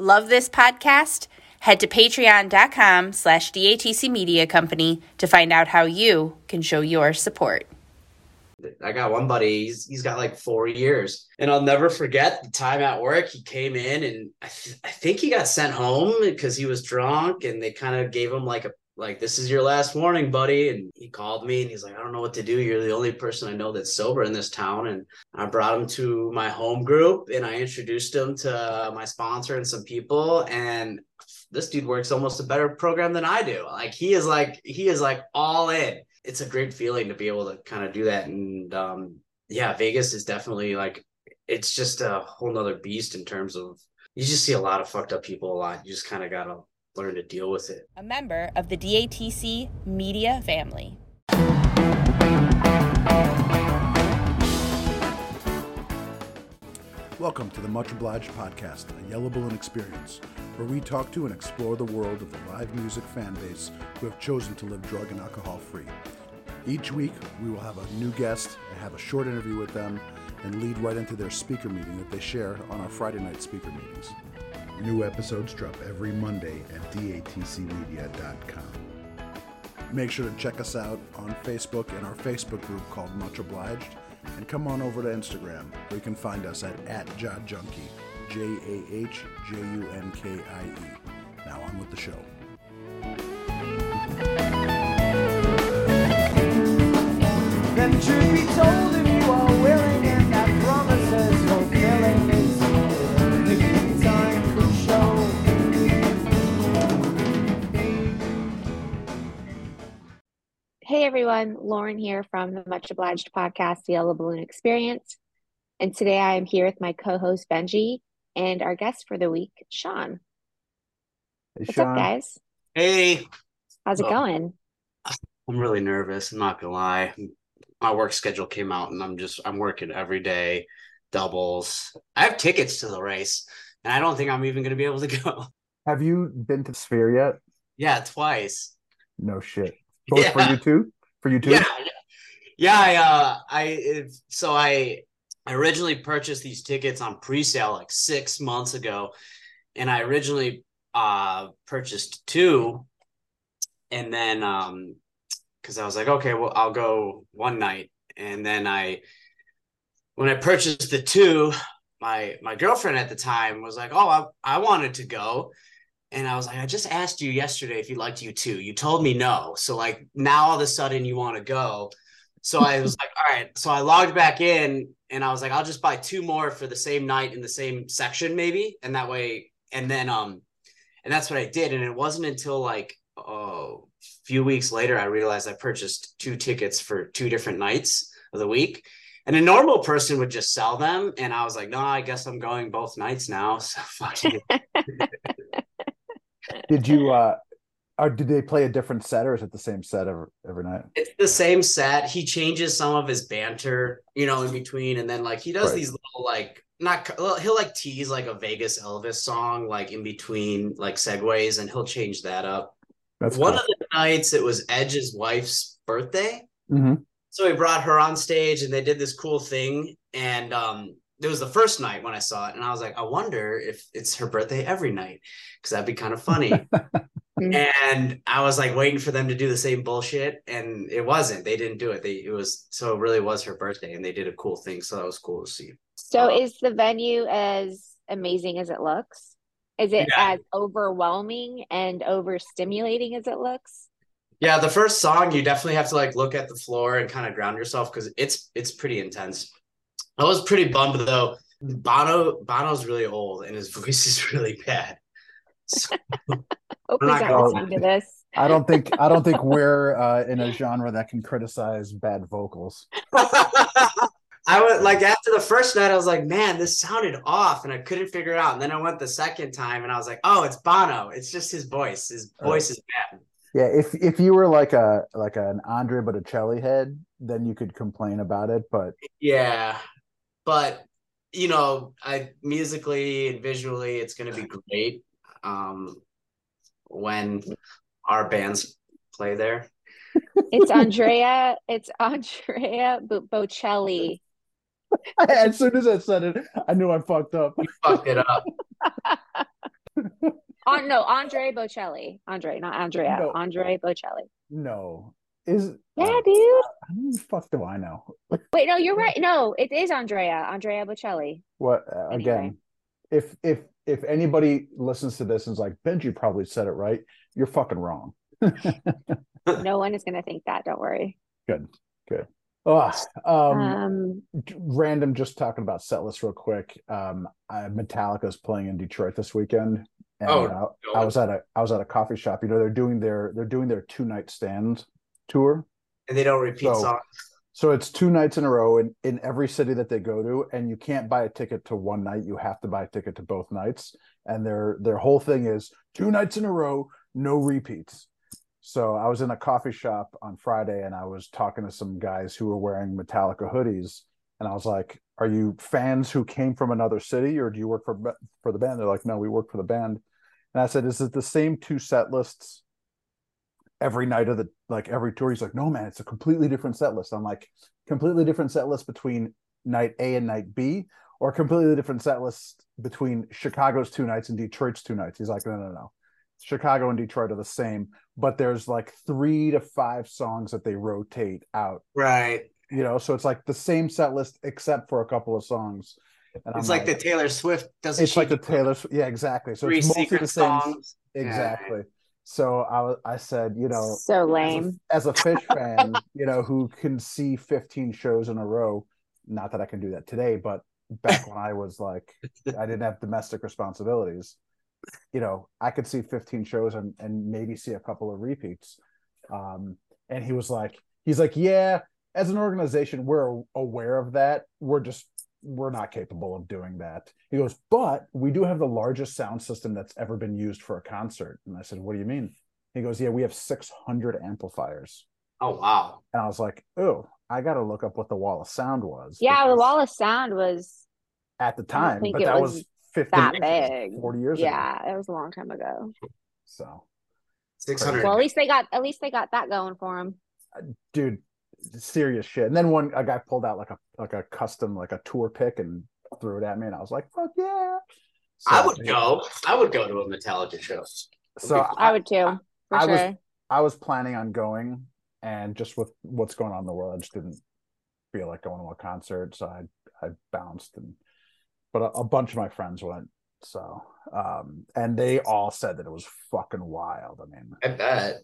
Love this podcast? Head to patreon.com slash DATC Media Company to find out how you can show your support. I got one buddy, he's, he's got like four years. And I'll never forget the time at work. He came in and I, th- I think he got sent home because he was drunk and they kind of gave him like a like this is your last warning buddy. And he called me and he's like i don't know what to do. You're the only person i know that's sober in this town. And i brought him to my home group and i introduced him to my sponsor and some people. And this dude works almost a better program than i do. Like he is like he is like all in. It's a great feeling to be able to kind of do that. And um yeah vegas is definitely like it's just a whole nother beast in terms of you just see a lot of fucked up people a lot. You just kind of gotta learn to deal with it. A member of the DATC media family. Welcome to the Much Obliged podcast, a Yellow Balloon experience, where we talk to and explore the world of the live music fan base who have chosen to live drug and alcohol free. Each week, we will have a new guest and have a short interview with them and lead right into their speaker meeting that they share on our Friday night speaker meetings. New episodes drop every Monday at datcmedia.com. Make sure to check us out on Facebook and our Facebook group called Much Obliged, and come on over to Instagram where you can find us at, at JahJunkie, J A H J U N K I E. Now on with the show. Then truth be told, if you are willing Hey everyone, Lauryn here from the Much Obliged podcast, The Yellow Balloon Experience. And today I am here with my co host Benji and our guest for the week, Sean. Hey, What's Sean. up, guys? Hey, How's it Oh. going? I'm really nervous. I'm not gonna lie. My work schedule came out and I'm just I'm working every day, doubles. I have tickets to the race, and I don't think I'm even gonna be able to go. Have you been to Sphere yet? Yeah, twice. No shit. Both for U2? For U2? Yeah, yeah. I uh, I if, so I I originally purchased these tickets on pre-sale like six months ago, and I originally uh purchased two, and then um, because I was like, okay, well, I'll go one night, and then I when I purchased the two, my my girlfriend at the time was like, oh, I I wanted to go. And I was like, I just asked you yesterday if you liked U2. You told me no. So like now all of a sudden you want to go. So I was like, all right. So I logged back in and I was like, I'll just buy two more for the same night in the same section, maybe. And that way, and then um, and that's what I did. And it wasn't until like oh, a few weeks later I realized I purchased two tickets for two different nights of the week. And a normal person would just sell them. And I was like, no, I guess I'm going both nights now. So fuck it. Did you uh or did they play a different set or is it the same set every, every night? it's the same set. He changes some of his banter, you know, in between, and then like he does Right. these little like not he'll like tease like a Vegas Elvis song like in between like segues, and he'll change that up. That's One cool. of the nights it was Edge's wife's birthday, Mhm. so he brought her on stage, and they did this cool thing, and um. It was the first night when I saw it, and I was like, I wonder if it's her birthday every night, because that'd be kind of funny. and I was like waiting for them to do the same bullshit, and it wasn't. They didn't do it. They it was so it really was her birthday, and they did a cool thing. So that was cool to see. So, Uh, is the venue as amazing as it looks? Is it Yeah. as overwhelming and overstimulating as it looks? Yeah, the first song you definitely have to like look at the floor and kind of ground yourself because it's it's pretty intense. I was pretty bummed though. Bono Bono's really old and his voice is really bad. So, Hope I'm he's not not gonna- listening to this. I don't think I don't think we're uh, in a genre that can criticize bad vocals. I went like after the first night, I was like, man, this sounded off, and I couldn't figure it out. And then I went the second time, and I was like, oh, it's Bono. It's just his voice. His voice is bad. Yeah, if if you were like a like an Andre Botticelli head, then you could complain about it. But Yeah, but you know, I musically and visually, it's gonna be great. Um, when our bands play there. It's Andrea. It's Andrea Bo- Bocelli. as soon as I said it, I knew I fucked up. You fucked it up. On no, Andre Bocelli. Andre, not Andrea. No. Andre Bocelli. No, is Yeah, uh, dude. How the fuck do I know? Wait, no, you're right. No, it is Andrea. Andrea Bocelli. What uh, Anyway. again? If if if anybody listens to this and is like Benji probably said it right, you're fucking wrong. No one is gonna think that. Don't worry. Good, good. Oh, um, Um, random. Just talking about set list real quick. Um, I, Metallica's playing in Detroit this weekend, and Oh, I, I was at a I was at a coffee shop. You know, they're doing their they're doing their two night stand tour. and they don't repeat So- songs. So it's two nights in a row in, in every city that they go to, and you can't buy a ticket to one night. You have to buy a ticket to both nights. And their their whole thing is two nights in a row, no repeats. So I was in a coffee shop on Friday and I was talking to some guys who were wearing Metallica hoodies. And I was like, Are you fans who came from another city or do you work for for the band? They're like, No, we work for the band. And I said, Is it the same two set lists every night of the like every tour? He's like, No, man, it's a completely different set list. I'm like, completely different set list between night A and night B, or completely different set list between Chicago's two nights and Detroit's two nights. He's like, no, no, no. Chicago and Detroit are the same, but there's like three to five songs that they rotate out, Right. you know, so it's like the same set list except for a couple of songs. And It's like, the Taylor Swift doesn't it's like the Taylor, yeah, exactly. So three it's mostly secret the same, songs. Yeah. So I, I said, you know, so as a- lame. as a Phish fan, you know, who can see 15 shows in a row. Not that I can do that today, but back when I was like, I didn't have domestic responsibilities, you know, I could see 15 shows and, and maybe see a couple of repeats. Um, and he was like, he's like, yeah, as an organization, we're aware of that. We're just, we're not capable of doing that. He goes, but we do have the largest sound system that's ever been used for a concert. And I said, what do you mean? He goes, yeah, we have 600 amplifiers. Oh wow. And I was like, oh, I got to look up what the wall of sound was. Yeah, the because wall of sound was at the time, think but that was was 50, that big. 40 years ago. Yeah, that was a long time ago. So, Six hundred. Well, at least they got at least they got that going for them. dude, serious shit. And then one a guy pulled out like a like a custom like a tour pick and threw it at me, and I was like, fuck yeah. So, I would go. I would go to a Metallica show. So I I, would too, for I sure. was- I was planning on going, and just with what's going on in the world, I just didn't feel like going to a concert, so I I bounced and. But a, a bunch of my friends went, so um, and they all said that it was fucking wild. I mean, I bet.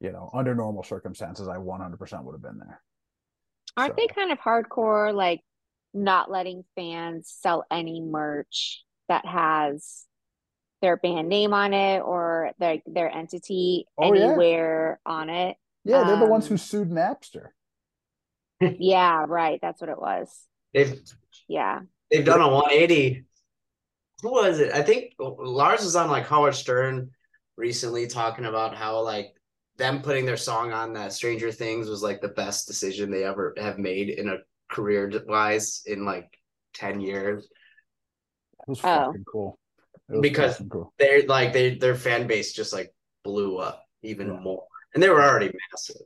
You know, under normal circumstances, I 100% would have been there. Aren't So- they kind of hardcore, like not letting fans sell any merch that has their band name on it or their their entity Oh, yeah. anywhere on it? Yeah, they're the ones Um, who sued Napster. Yeah, right. That's what it was. They've Yeah. they've done a 180. Who was it? I think Lars was on like Howard Stern recently talking about how like them putting their song on that Stranger Things was like the best decision they ever have made in a career wise in like 10 years. It was Oh. fucking cool. Was Because- fucking cool. They're like they their fan base just like blew up even Yeah. more. And they were already massive.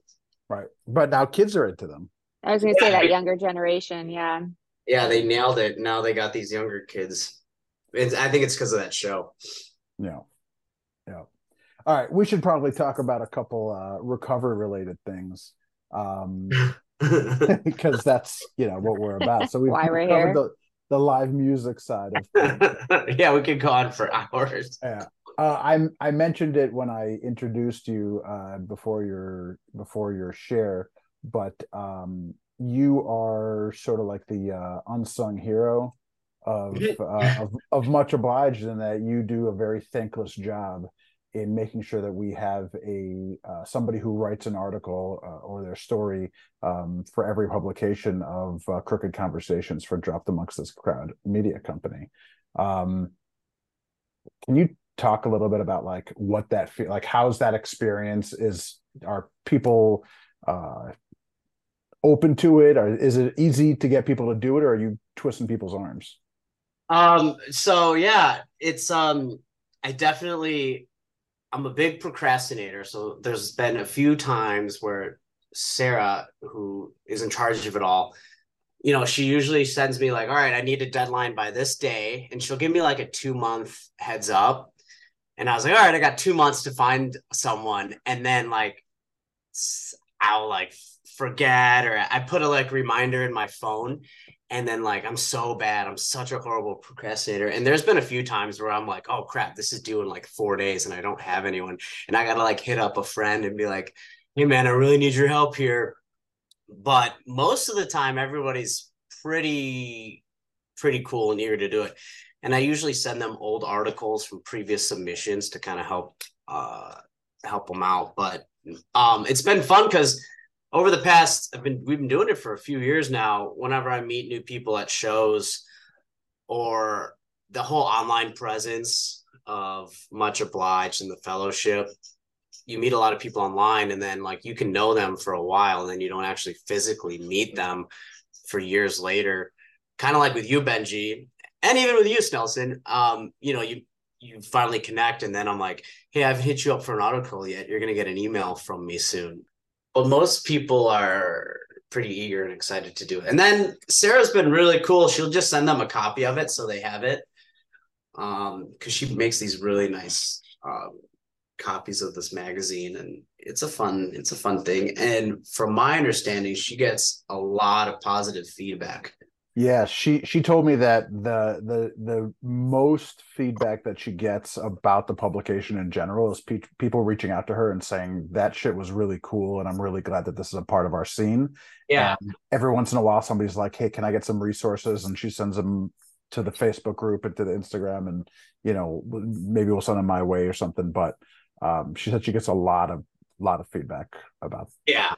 Right. But now kids are into them. I was gonna say that younger generation, yeah. Yeah, they nailed it. Now they got these younger kids. It's, I think it's because of that show. Yeah. Yeah. All right. We should probably talk about a couple uh recovery related things. Um because that's you know what we're about. So we've Why we're covered here. The the live music side of things. yeah, we could go on for hours. Yeah. Uh, I I mentioned it when I introduced you uh, before your before your share, but um, you are sort of like the uh, unsung hero of, uh, of of much obliged in that you do a very thankless job in making sure that we have a uh, somebody who writes an article uh, or their story um, for every publication of uh, Crooked Conversations for Dropped Amongst This Crowd Media Company. Um, can you talk a little bit about like what that feel like? How's that experience? Is are people uh, open to it, or is it easy to get people to do it, or are you twisting people's arms? Um, so yeah, it's um I definitely I'm a big procrastinator. So there's been a few times where Sarah, who is in charge of it all, you know, she usually sends me like, all right, I need a deadline by this day, and she'll give me like a two month heads up. And I was like, all right, I got two months to find someone. And then like I'll like forget or I put a like reminder in my phone. And then like I'm so bad. I'm such a horrible procrastinator. And there's been a few times where I'm like, oh crap, this is due in like four days and I don't have anyone. And I gotta like hit up a friend and be like, hey man, I really need your help here. But most of the time everybody's pretty pretty cool and eager to do it. And I usually send them old articles from previous submissions to kind of help uh help them out. But um it's been fun because over the past I've been we've been doing it for a few years now. Whenever I meet new people at shows or the whole online presence of much obliged and the fellowship, you meet a lot of people online and then like you can know them for a while and then you don't actually physically meet them for years later. Kind of like with you, Benji, and even with you, Snelson. Um, you know, you you finally connect and then I'm like, hey, i haven't hit you up for an article yet. You're gonna get an email from me soon. But most people are pretty eager and excited to do it. And then Sarah's been really cool. She'll just send them a copy of it so they have it. Um, because she makes these really nice um copies of this magazine and it's a fun it's a fun thing and from my understanding she gets a lot of positive feedback Yeah, she she told me that the the the most feedback that she gets about the publication in general is pe- people reaching out to her and saying that shit was really cool and I'm really glad that this is a part of our scene. yeah And every once in a while somebody's like, "Hey, can I get some resources?" and she sends them to the Facebook group and to the Instagram and you know, maybe we'll send them my way or something, but um she said she gets a lot of lot of feedback about yeah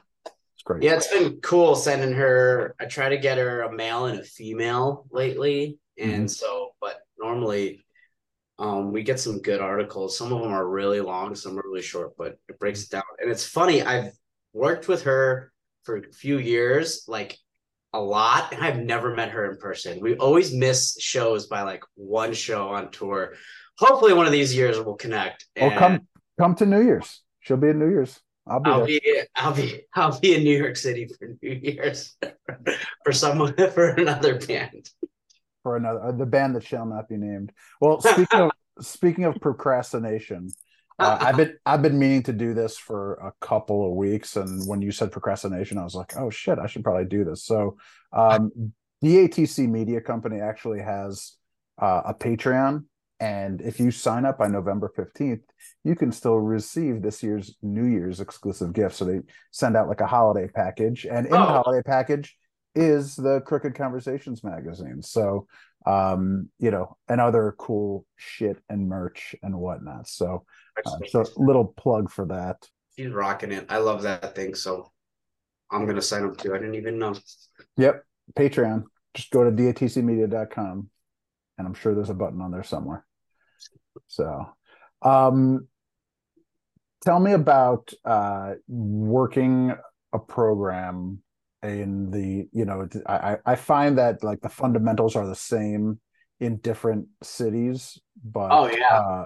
great. yeah it's been cool sending her i try to get her a male and a female lately and so but normally um we get some good articles some of them are really long some are really short but it breaks it down and it's funny i've worked with her for a few years like a lot and i've never met her in person we always miss shows by like one show on tour hopefully one of these years we'll connect Well, come come to New Year's. She'll be in New Year's. I'll be I'll be I'll be I'll be in New York City for New Year's for someone for another band. for another uh, the band that shall not be named. Well, speaking of speaking of procrastination, uh, I've been I've been meaning to do this for a couple of weeks, and when you said procrastination, I was like, oh shit, I should probably do this. So, um, DATC Media Company actually has uh, a Patreon, and if you sign up by November fifteenth, you can still receive this year's New Year's exclusive gift. So they send out like a holiday package, and in the Oh. holiday package is the Crooked Conversations magazine. So um, you know, and other cool shit and merch and whatnot. So, uh, so little plug for that. She's rocking it. I love that thing. So I'm gonna sign up too. I didn't even know. Yep, Patreon. Just go to datcmedia.com and I'm sure there's a button on there somewhere. So, um, tell me about uh, working a program in the, you know, I, I I find that like the fundamentals are the same in different cities, but Oh, yeah. uh,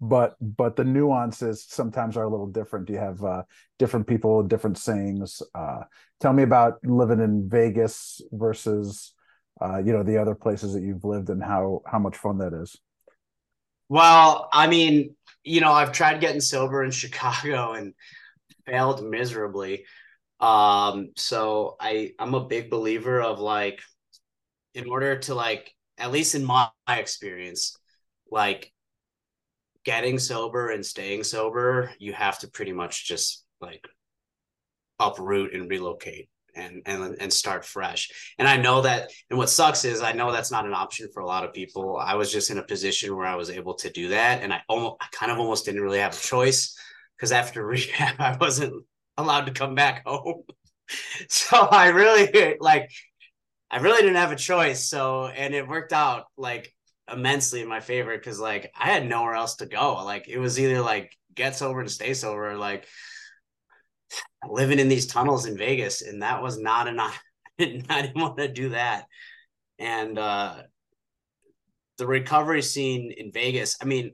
but but the nuances sometimes are a little different. You have uh, different people, different sayings. Uh, tell me about living in Vegas versus uh, you know the other places that you've lived and how how much fun that is. Well, I mean, you know, I've tried getting sober in Chicago and failed miserably. Um, so I I'm a big believer of like in order to like at least in my experience, like getting sober and staying sober, you have to pretty much just like uproot and relocate and and and start fresh. And I know that and what sucks is I know that's not an option for a lot of people. I was just in a position where I was able to do that and I almost I kind of almost didn't really have a choice because after rehab I wasn't allowed to come back home. so I really like I really didn't have a choice. So and it worked out like immensely in my favor because like I had nowhere else to go. Like it was either like get sober and stay sober, or, like living in these tunnels in Vegas, and that was not enough. I didn't, want to do that. And uh the recovery scene in Vegas, I mean,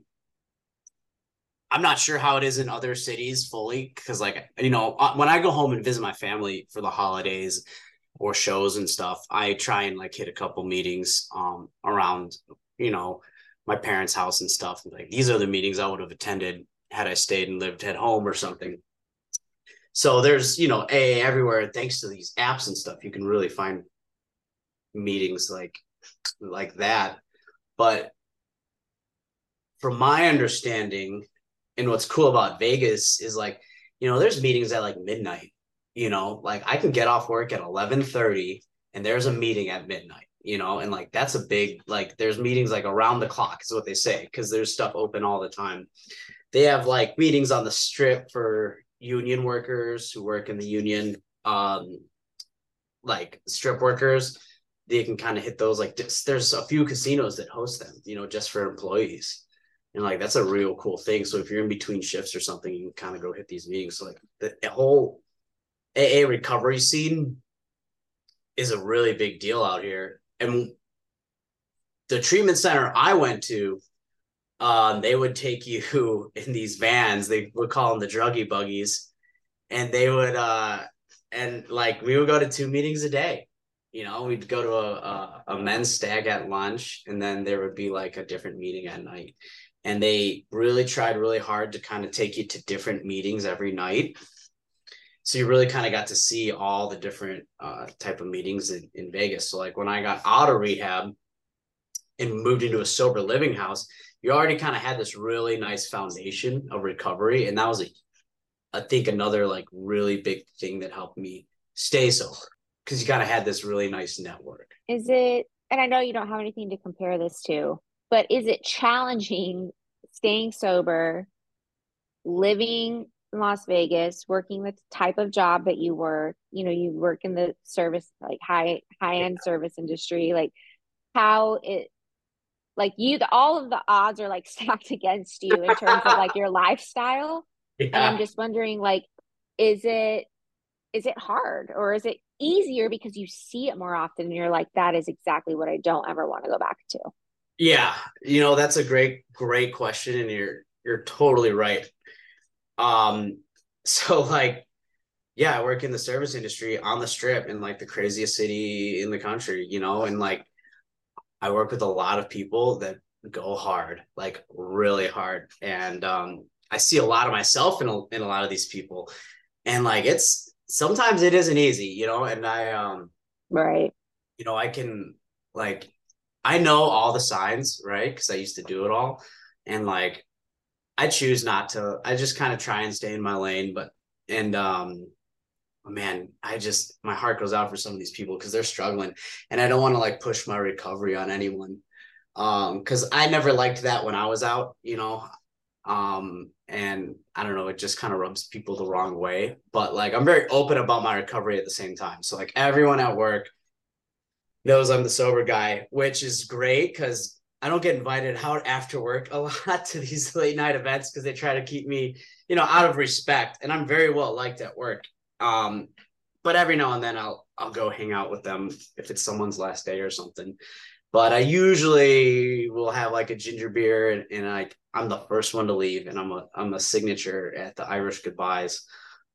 I'm not sure how it is in other cities fully because, like, you know, uh, when I go home and visit my family for the holidays or shows and stuff, I try and like hit a couple meetings um around, you know, my parents' house and stuff. Like these are the meetings I would have attended had I stayed and lived at home or something. So there's, you know, AA everywhere. Thanks to these apps and stuff, you can really find meetings like like that. But from my understanding, and what's cool about Vegas is like, you know, there's meetings at like midnight. You know, like I can get off work at eleven thirty, and there's a meeting at midnight. You know, and like that's a big like. There's meetings like around the clock is what they say because there's stuff open all the time. They have like meetings on the strip for union workers who work in the union, um, like strip workers. They can kind of hit those like there's a few casinos that host them, you know, just for employees and like that's a real cool thing. So if you're in between shifts or something, you can kind of go hit these meetings. So like the, the whole AA recovery scene is a really big deal out here. And the treatment center I went to, um, they would take you in these vans. They would call them the druggy buggies, and they would uh, and like we would go to two meetings a day. You know, we'd go to a, a, a men's stag at lunch, and then there would be like a different meeting at night and they really tried really hard to kind of take you to different meetings every night so you really kind of got to see all the different uh, type of meetings in, in vegas so like when i got out of rehab and moved into a sober living house you already kind of had this really nice foundation of recovery and that was a i think another like really big thing that helped me stay sober because you kind of had this really nice network. Is it and i know you don't have anything to compare this to but is it challenging staying sober, living in Las Vegas, working the type of job that you work, you know, you work in the service, like high, high end service industry, like how it, like you, the, all of the odds are like stacked against you in terms of like your lifestyle. Yeah. And I'm just wondering, like, is it, is it hard or is it easier because you see it more often and you're like, that is exactly what I don't ever want to go back to? Yeah, you know that's a great great question and you're you're totally right. Um so like yeah, I work in the service industry on the strip in like the craziest city in the country, you know, and like I work with a lot of people that go hard, like really hard. And um I see a lot of myself in a, in a lot of these people. And like it's sometimes it isn't easy, you know, and I um right. You know, I can like I know all the signs, right? Because I used to do it all. And like I choose not to. I just kind of try and stay in my lane. But and um man, I just my heart goes out for some of these people because they're struggling. And I don't want to like push my recovery on anyone. Um, because I never liked that when I was out, you know. Um, and I don't know, it just kind of rubs people the wrong way. But like I'm very open about my recovery at the same time. So like everyone at work knows I'm the sober guy, which is great because I don't get invited out after work a lot to these late night events because they try to keep me, you know, out of respect. And I'm very well liked at work. Um, but every now and then I'll I'll go hang out with them if it's someone's last day or something. But I usually will have like a ginger beer and, I I'm the first one to leave and I'm a I'm a signature at the Irish goodbyes.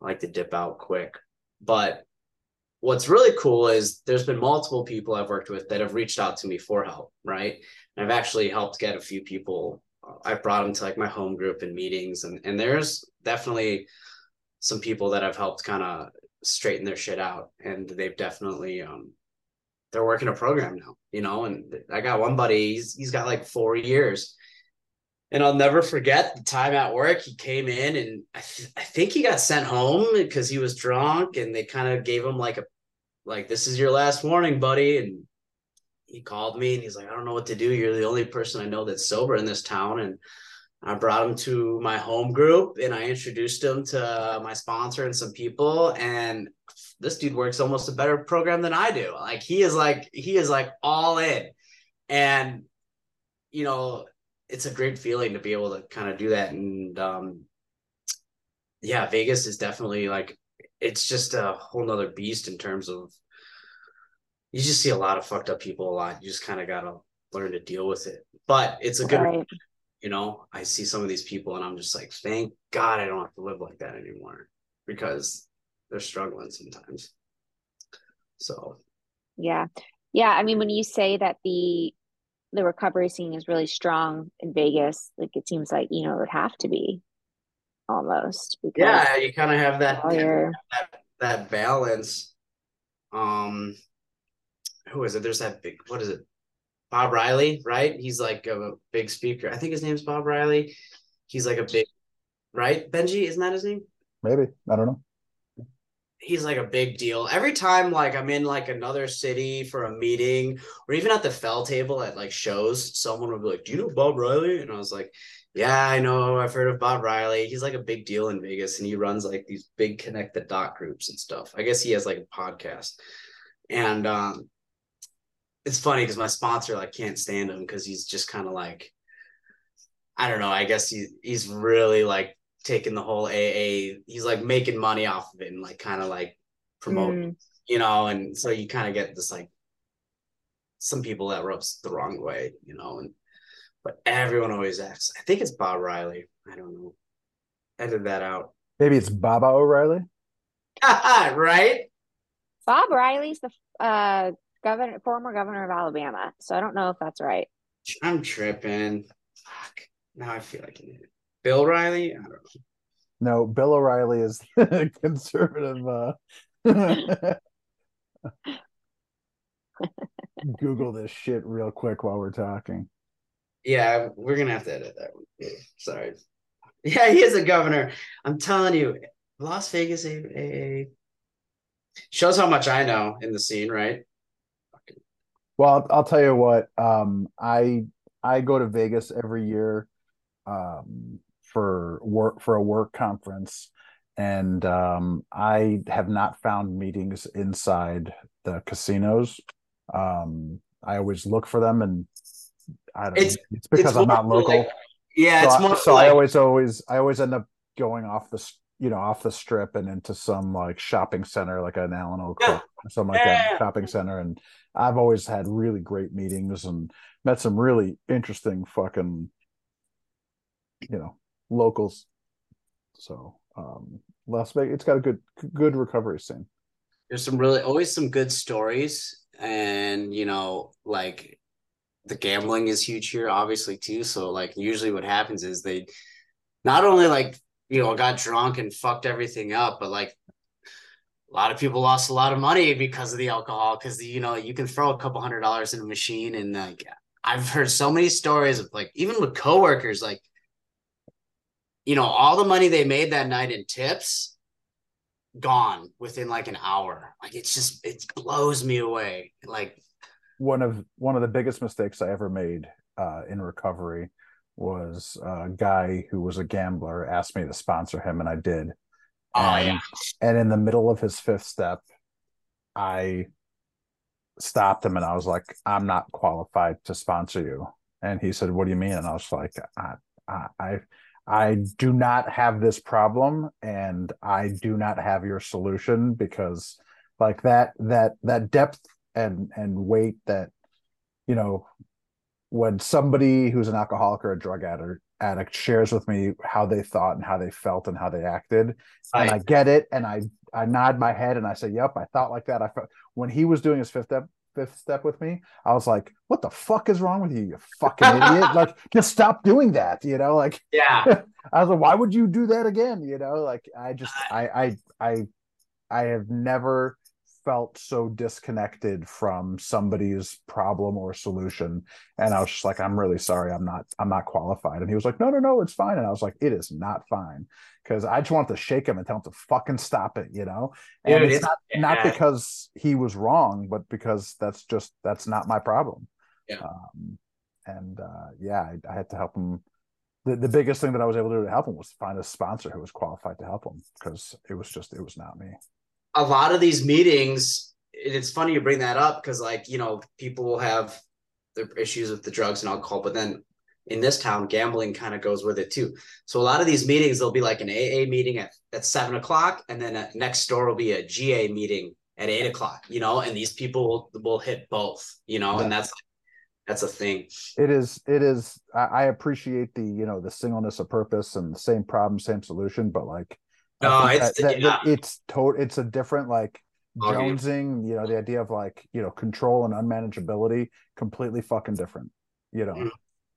I like to dip out quick. But what's really cool is there's been multiple people I've worked with that have reached out to me for help, right? And I've actually helped get a few people. I've brought them to like my home group and meetings, and and there's definitely some people that I've helped kind of straighten their shit out, and they've definitely um they're working a program now, you know. And I got one buddy, he's he's got like four years. And I'll never forget the time at work. He came in and I, th- I think he got sent home because he was drunk and they kind of gave him like a, like, this is your last warning, buddy. And he called me and he's like, I don't know what to do. You're the only person I know that's sober in this town. And I brought him to my home group and I introduced him to my sponsor and some people. And this dude works almost a better program than I do. Like he is like, he is like all in. And, you know, it's a great feeling to be able to kind of do that and um yeah vegas is definitely like it's just a whole nother beast in terms of you just see a lot of fucked up people a lot you just kind of gotta learn to deal with it but it's a good right. You know i see some of these people and i'm just like thank god i don't have to live like that anymore because they're struggling sometimes so yeah yeah i mean when you say that the the recovery scene is really strong in Vegas. Like it seems like you know it would have to be almost because Yeah, you kind of have that all that that balance. Um, who is it? There's that big. What is it? Bob Riley, right? He's like a big speaker. I think his name's Bob Riley. He's like a big, right? Benji, isn't that his name? Maybe I don't know. he's like a big deal. Every time like I'm in like another city for a meeting or even at the fell table at like shows, someone would be like, Do you know Bob Riley? And I was like, Yeah, I know. I've heard of Bob Riley. He's like a big deal in Vegas and he runs like these big connect the dot groups and stuff. I guess he has like a podcast. And um it's funny because my sponsor like can't stand him because he's just kind of like I don't know. I guess he he's really like taking the whole AA. He's like making money off of it and like kind of like promoting, Mm, you know. And so you kind of get this like some people that rubs the wrong way, you know. And but everyone always asks. I think it's Bob Riley. I don't know. Edit that out. Maybe it's Baba O'Riley. right? Bob Riley's the uh governor, former governor of Alabama. So I don't know if that's right. I'm tripping. Fuck. Now I feel like an idiot. Bill Riley. I don't know. No, Bill O'Reilly is conservative. Uh... Google this shit real quick while we're talking. Yeah, we're gonna have to edit that one. Sorry. Yeah, he is a governor. I'm telling you, Las Vegas AA shows how much I know in the scene, right? Well, I'll, I'll tell you what. Um, I I go to Vegas every year um, for work for a work conference, and um, I have not found meetings inside the casinos. Um, I always look for them, and I don't. It's- know. It's because I'm not local. like- yeah, so it's I- more so like I always always I always end up going off the you know off the strip and into some like shopping center like an Alano Yeah. or something like Yeah, that shopping center and I've always had really great meetings and met some really interesting fucking you know locals. So um Las Vegas it's got a good good recovery scene. There's some really always some good stories and you know like the gambling is huge here obviously too. So like usually what happens is they not only like you know got drunk and fucked everything up but like a lot of people lost a lot of money because of the alcohol because you know you can throw a couple hundred dollars in a machine and like i've heard so many stories of like even with coworkers like you know all the money they made that night in tips gone within like an hour. Like it's just it blows me away. Like one of one of the biggest mistakes I ever made uh, in recovery was a guy who was a gambler asked me to sponsor him, and I did. Oh And- yeah, And in the middle of his fifth step, I stopped him and I was like, "I'm not qualified to sponsor you." And he said, "What do you mean?" And I was like, "I, I, I, I do not have this problem, and I do not have your solution because, like that, that, that depth and and weight that, you know, when somebody who's an alcoholic or a drug addict addict shares with me how they thought and how they felt and how they acted, and I Right. get it, and I I nod my head and I say, "Yep, I thought like that." I felt when he was doing his fifth step fifth step with me, I was like, "What the fuck is wrong with you, you fucking idiot? like, just stop doing that." You know, like yeah. I was like, "Why would you do that again?" You know, like I just I I I I have never felt so disconnected from somebody's problem or solution. And i was just like i'm really sorry i'm not i'm not qualified. And he was like no no no it's fine. And i was like it is not fine. Because i just want to shake him and tell him to fucking stop it you know? And Dude, it's, it's- not not because he was wrong but because that's just that's not my problem. Yeah. um and uh yeah I, I had to help him. The, the biggest thing that i was able to do to help him was find a sponsor who was qualified to help him because it was just it was not me A lot of these meetings, and it's funny you bring that up because like you know people will have their issues with the drugs and alcohol, but then in this town, gambling kind of goes with it too. So a lot of these meetings, there'll be like an AA meeting at at seven o'clock, and then at next door will be a GA meeting at eight o'clock. You know, and these people will, will hit both. You know, and that's that's a thing. it is it is I, I appreciate the you know the singleness of purpose and the same problem same solution but like No, it's- that, that, yeah. it's it's a different like Okay. jonesing you know the idea of like you know control and unmanageability completely fucking different you know Mhm.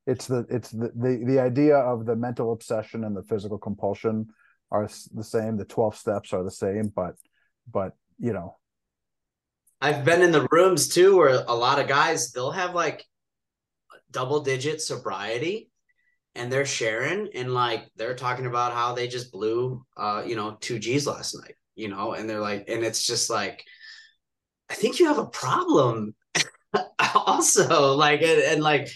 it's the it's the, the the idea of the mental obsession and the physical compulsion are the same the 12 steps are the same but but you know I've been in the rooms too where a lot of guys they'll have like double digit sobriety and they're sharing and like they're talking about how they just blew uh you know 2 Gs last night, you know, and they're like and it's just like I think you have a problem. Also like and, and like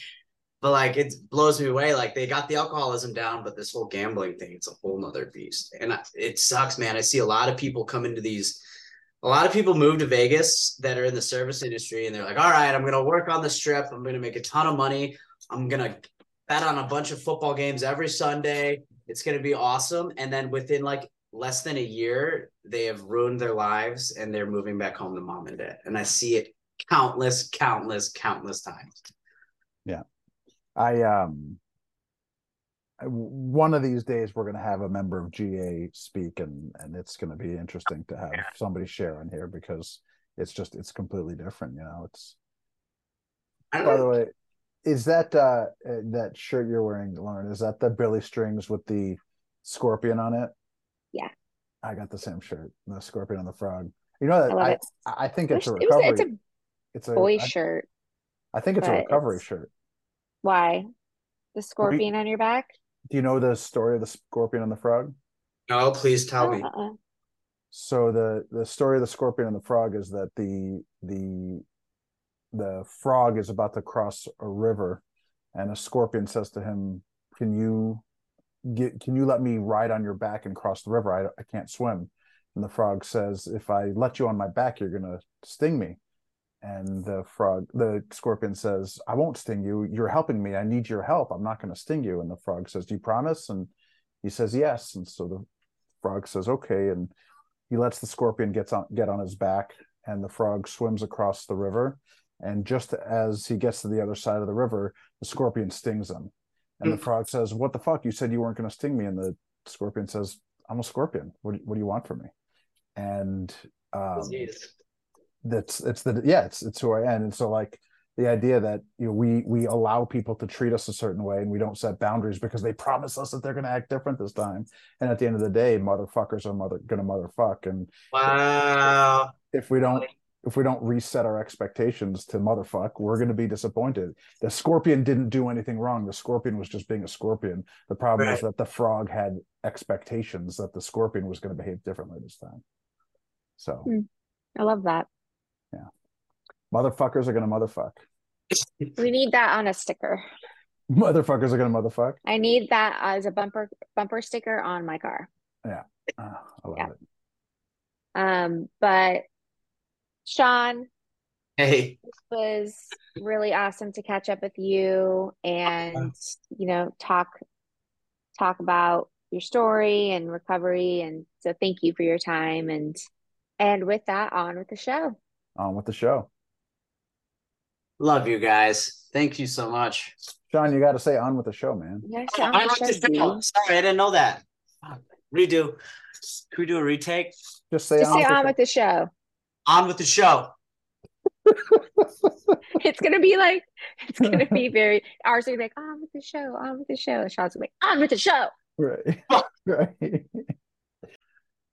but like it blows me away like they got the alcoholism down but this whole gambling thing it's a whole nother beast. And it sucks man. I see a lot of people come into these a lot of people move to vegas that are in the service industry and they're like all right i'm gonna work on the strip. I'm gonna make a ton of money. I'm gonna bet on a bunch of football games every sunday. It's gonna be awesome. And then within like less than a year they have ruined their lives and they're moving back home to mom and dad. And i see it countless countless countless times. Yeah. i um I- one of these days we're going to have a member of ga speak and and it's going to be interesting to have somebody share on here because it's just it's completely different you know it's I don't by the way is that uh uh, that shirt you're wearing lauren is that the billy strings with the scorpion on it Yeah. i got the same shirt the scorpion on the frog you know that I i i think It it's a was, it was, recovery it's it's a a boy I- shirt. I think it's a recovery it's- shirt Why? The scorpion on your back? do you know the story of the scorpion and the frog No, please tell me. Uh-uh. so the the story of the scorpion and the frog is that the the the frog is about to cross a river and a scorpion says to him can you get can you let me ride on your back and cross the river? I, I can't swim. And the frog says if i let you on my back you're gonna sting me. And the frog the scorpion says i won't sting you. You're helping me. I need your help. I'm not going to sting you. And the frog says do you promise? And he says yes. And so the frog says okay. And he lets the scorpion gets on get on his back and the frog swims across the river and just as he gets to the other side of the river the scorpion stings him. And the Hmm. frog says what the fuck? You said you weren't going to sting me. And the scorpion says i'm a scorpion. What do, what do you want from me? And um that's it's the yeah it's it's who i am. And so like the idea that you know we we allow people to treat us a certain way and we don't set boundaries because they promise us that they're going to act different this time. And at the end of the day motherfuckers are mother gonna motherfuck. And Wow. if we don't if we don't reset our expectations to motherfuck we're going to be disappointed the scorpion didn't do anything wrong the scorpion was just being a scorpion the problem is that the frog had expectations that the scorpion was going to behave differently this time so Hmm. I love that. Yeah. Motherfuckers are going to motherfuck We need that on a sticker. motherfuckers are going to motherfuck I need that as a bumper bumper sticker on my car. Ah, I love Yeah. it. Um, but Sean, Hey, this was really awesome to catch up with you and you know talk talk about your story and recovery and so thank you for your time and and with that on with the show. On with the show. love you guys. Thank you so much. Sean, you got to say on with the show, man. You gotta Oh, I with like the the show, show. Sorry, I didn't know that. Fuck. Redo. Can we do a retake? Just say Just on say with the on show. with the show. On with the show. It's gonna be like it's gonna be very ours are gonna be like on with the show, on with the show. And Sean's gonna be like, on with the show. Right. right.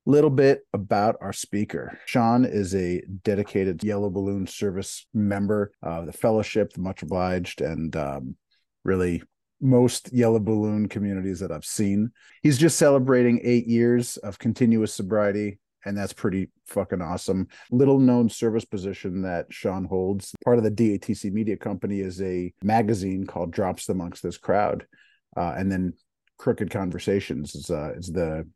Little bit about our speaker. Sean is a dedicated Yellow Balloon Service member of the fellowship, the much obliged, and um, really most Yellow Balloon communities that I've seen. He's just celebrating eight years of continuous sobriety, and that's pretty fucking awesome. Little known service position that Sean holds. Part of the DATC Media Company is a magazine called Drops Amongst This Crowd. Uh, and then Crooked Conversations is uh, is the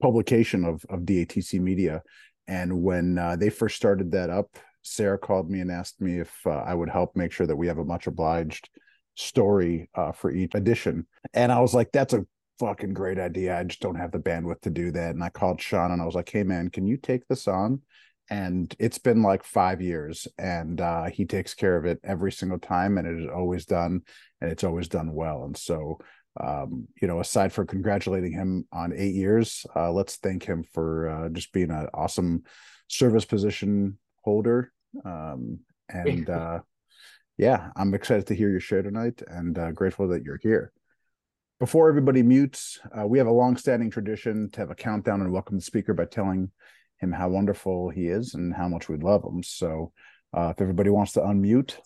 publication of of DATC Media. And when uh, they first started that up, Sarah called me and asked me if uh, I would help make sure that we have a much obliged story uh, for each edition. And I was like, "That's a fucking great idea. I just don't have the bandwidth to do that." And I called Sean and I was like, "Hey man, can you take this on?" And it's been like five years, and uh, he takes care of it every single time, and it is always done, and it's always done well. And so um, you know, aside for congratulating him on eight years, uh, let's thank him for uh, just being an awesome service position holder. Um, and uh, yeah, I'm excited to hear your share tonight and uh, grateful that you're here. Before everybody mutes, uh, we have a long-standing tradition to have a countdown and welcome the speaker by telling him how wonderful he is and how much we love him. So, uh, if everybody wants to unmute,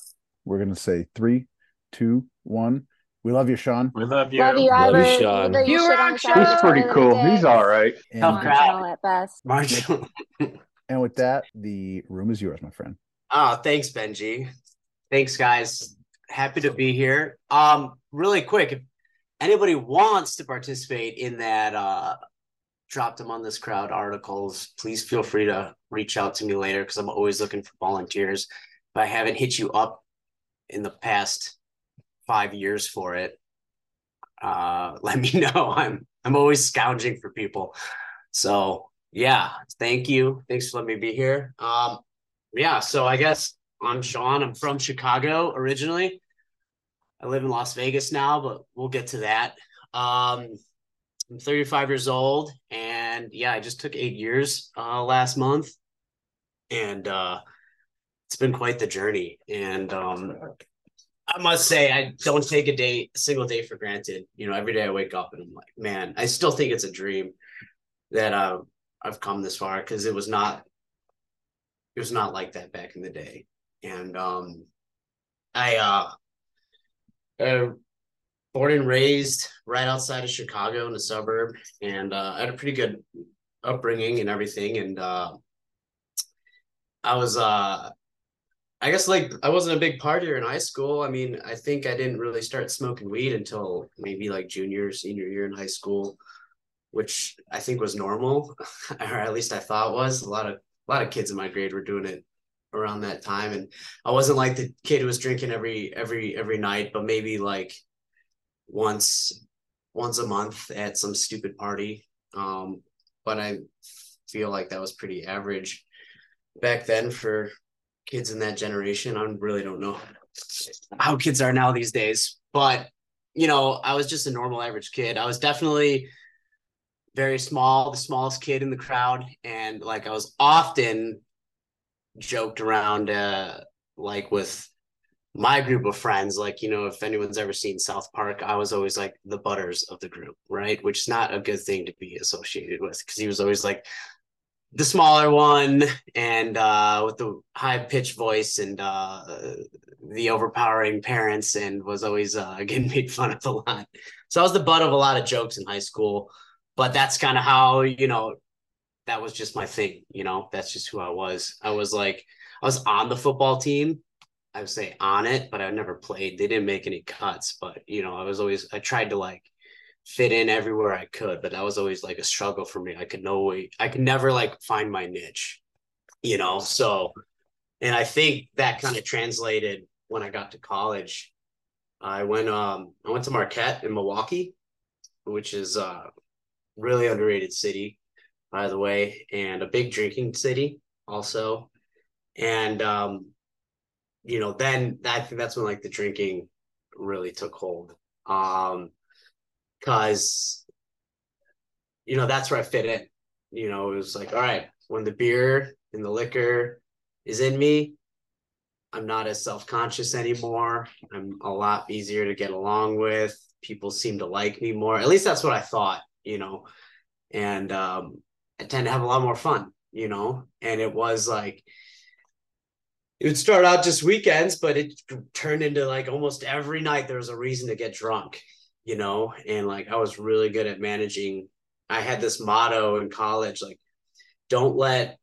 we're going to say three, two, one. We love you, Sean. We love you. Love you, Love you, Sean. Even You on rock, Sean. He's pretty cool. day. He's all right. And, Tough crowd. Marginal at best. Marshall. and with that, the room is yours, my friend. Oh, thanks, Benji. Thanks, guys. Happy to be here. Um, really quick, if anybody wants to participate in that uh Dropped Among This Crowd articles, please feel free to reach out to me later because I'm always looking for volunteers. If I haven't hit you up in the past five years for it, uh let me know. I'm I'm always scounging for people. So yeah, thank you. Thanks for letting me be here. Um yeah, so I guess I'm Sean. I'm from Chicago originally. I live in Las Vegas now, but we'll get to that. Um, I'm 35 years old, and yeah, I just took eight years uh, last month, and uh, it's been quite the journey. And um, I must say, I don't take a day, a single day for granted. You know, every day I wake up and I'm like, man, I still think it's a dream that uh, I've come this far because it was not, it was not like that back in the day. And um, I uh, uh, born and raised right outside of Chicago in a suburb, and uh, I had a pretty good upbringing and everything. And uh, I was, uh, I guess, like I wasn't a big partier in high school. I mean, I think I didn't really start smoking weed until maybe like junior, senior year in high school, which I think was normal, or at least I thought was. A lot of a lot of kids in my grade were doing it around that time and i wasn't like the kid who was drinking every every every night but maybe like once once a month at some stupid party. Um but i feel like that was pretty average back then for kids in that generation. I really don't know how kids are now these days but you know i was just a normal average kid. I was definitely very small the smallest kid in the crowd and like i was often joked around uh like with my group of friends like you know if anyone's ever seen south park i was always like the butters of the group right? Which is not a good thing to be associated with because he was always like the smaller one and uh with the high pitched voice and uh the overpowering parents and was always uh getting made fun of a lot. So i was the butt of a lot of jokes in high school but that's kind of how you know that was just my thing, you know. That's just who I was. I was like, I was on the football team. I would say on it, but I never played. They didn't make any cuts, but you know, I was always I tried to like fit in everywhere I could, but that was always like a struggle for me. I could no way, I could never like find my niche, you know. So, and I think that kind of translated when I got to college. I went um I went to Marquette in Milwaukee, which is uh really underrated city by the way, and a big drinking city also. And um, you know, then I think that's when like the drinking really took hold. Um, cause you know, that's where I fit in. You know, it was like, all right, when the beer and the liquor is in me, I'm not as self-conscious anymore. I'm a lot easier to get along with. People seem to like me more. At least that's what I thought, you know. And um I tend to have a lot more fun, you know. And it was like it would start out just weekends, but it turned into like almost every night there was a reason to get drunk, you know. And like I was really good at managing. I had this motto in college, like, don't let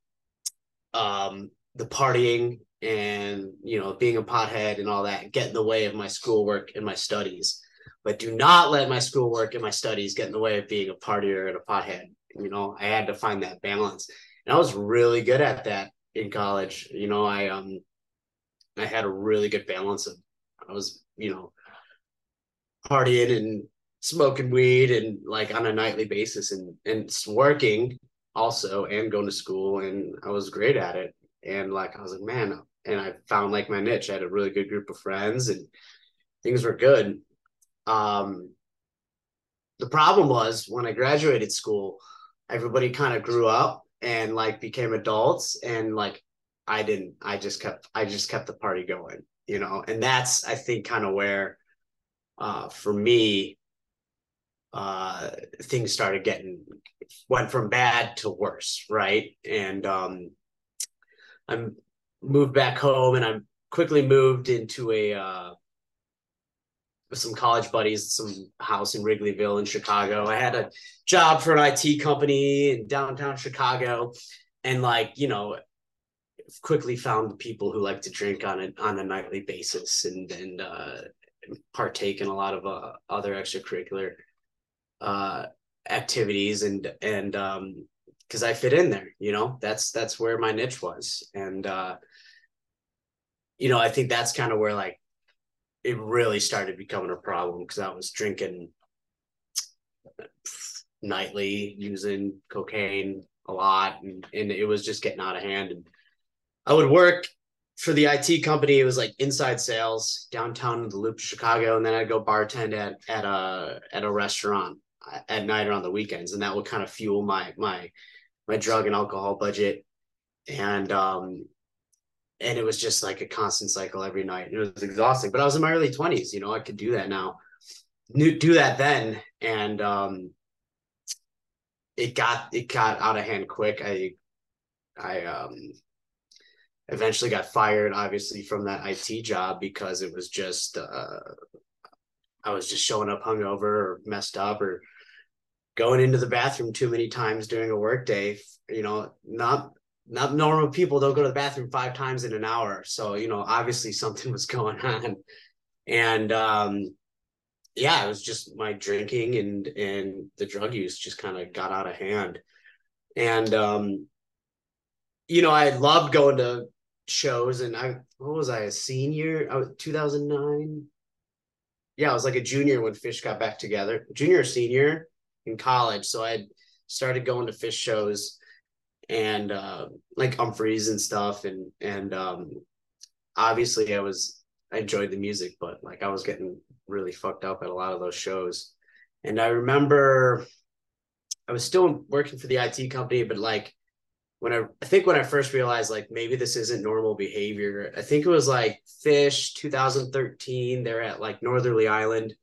um the partying and you know being a pothead and all that get in the way of my schoolwork and my studies. But do not let my schoolwork and my studies get in the way of being a partier and a pothead you know i had to find that balance. And i was really good at that in college. You know i um i had a really good balance of i was you know partying and smoking weed and like on a nightly basis and and working also and going to school and i was great at it. And like i was like man and i found like my niche. I had a really good group of friends and things were good. Um the problem was when i graduated school everybody kind of grew up and like became adults and like I didn't I just kept I just kept the party going you know, and that's I think kind of where uh for me uh things started getting went from bad to worse, right? And um I moved back home and I quickly moved into a uh some college buddies, some house in Wrigleyville in Chicago. I had a job for an IT company in downtown Chicago, and like you know, quickly found people who like to drink on a on a nightly basis and and uh, partake in a lot of uh, other extracurricular uh, activities and and um because I fit in there, you know, that's that's where my niche was, and uh, you know, I think that's kind of where like it really started becoming a problem because I was drinking nightly, using cocaine a lot, and, and it was just getting out of hand. And I would work for the IT company. It was like inside sales downtown in the Loop, Chicago, and then I'd go bartend at at a at a restaurant at night or on the weekends, and that would kind of fuel my my my drug and alcohol budget. And um, and it was just like a constant cycle every night. It was exhausting, but I was in my early twenties. You know, I could do that now. Do that then, and um, it got it got out of hand quick. I I um eventually got fired, obviously, from that IT job because it was just uh, I was just showing up hungover or messed up or going into the bathroom too many times during a workday. You know, not not normal people don't go to the bathroom five times in an hour. So, you know, obviously something was going on. And um yeah, it was just my drinking and and the drug use just kind of got out of hand. And um you know, I loved going to shows and I what was I a senior? I was 2009. Yeah, I was like a junior when Phish got back together. Junior or senior in college. So I started going to Phish shows and uh, like Umphrey's and stuff. And and um, obviously, I was I enjoyed the music, but like I was getting really fucked up at a lot of those shows. And I remember I was still working for the IT company, but like when I, I think when I first realized like maybe this isn't normal behavior, I think it was like Phish 2013. They're at like Northerly Island.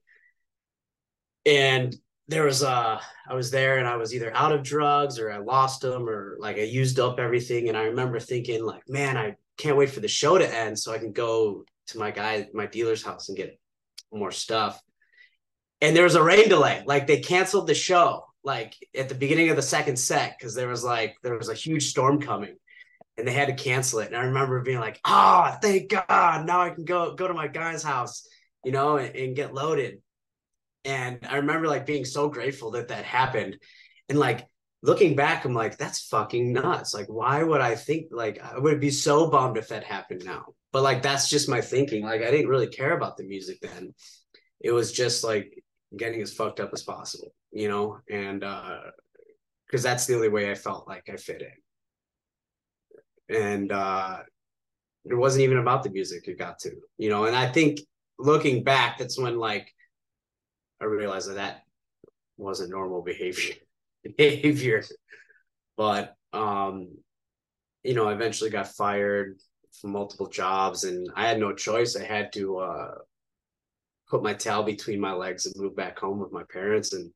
And there was uh I was there and I was either out of drugs or I lost them or like I used up everything. And I remember thinking like man I can't wait for the show to end so I can go to my guy my dealer's house and get more stuff. And there was a rain delay. Like they canceled the show like at the beginning of the second set because there was like there was a huge storm coming and they had to cancel it. And I remember being like oh thank God now I can go go to my guy's house you know and, and get loaded and I remember like being so grateful that that happened. And like looking back, I'm like, that's fucking nuts. Like, why would I think like I would be so bummed if that happened now? But like, that's just my thinking. Like, I didn't really care about the music then. It was just like getting as fucked up as possible, you know? And, uh, because that's the only way I felt like I fit in. And, uh, it wasn't even about the music it got to, you know? And I think looking back, that's when like, I realized that that wasn't normal behavior behavior. But um, you know, I eventually got fired from multiple jobs and I had no choice. I had to uh put my tail between my legs and move back home with my parents and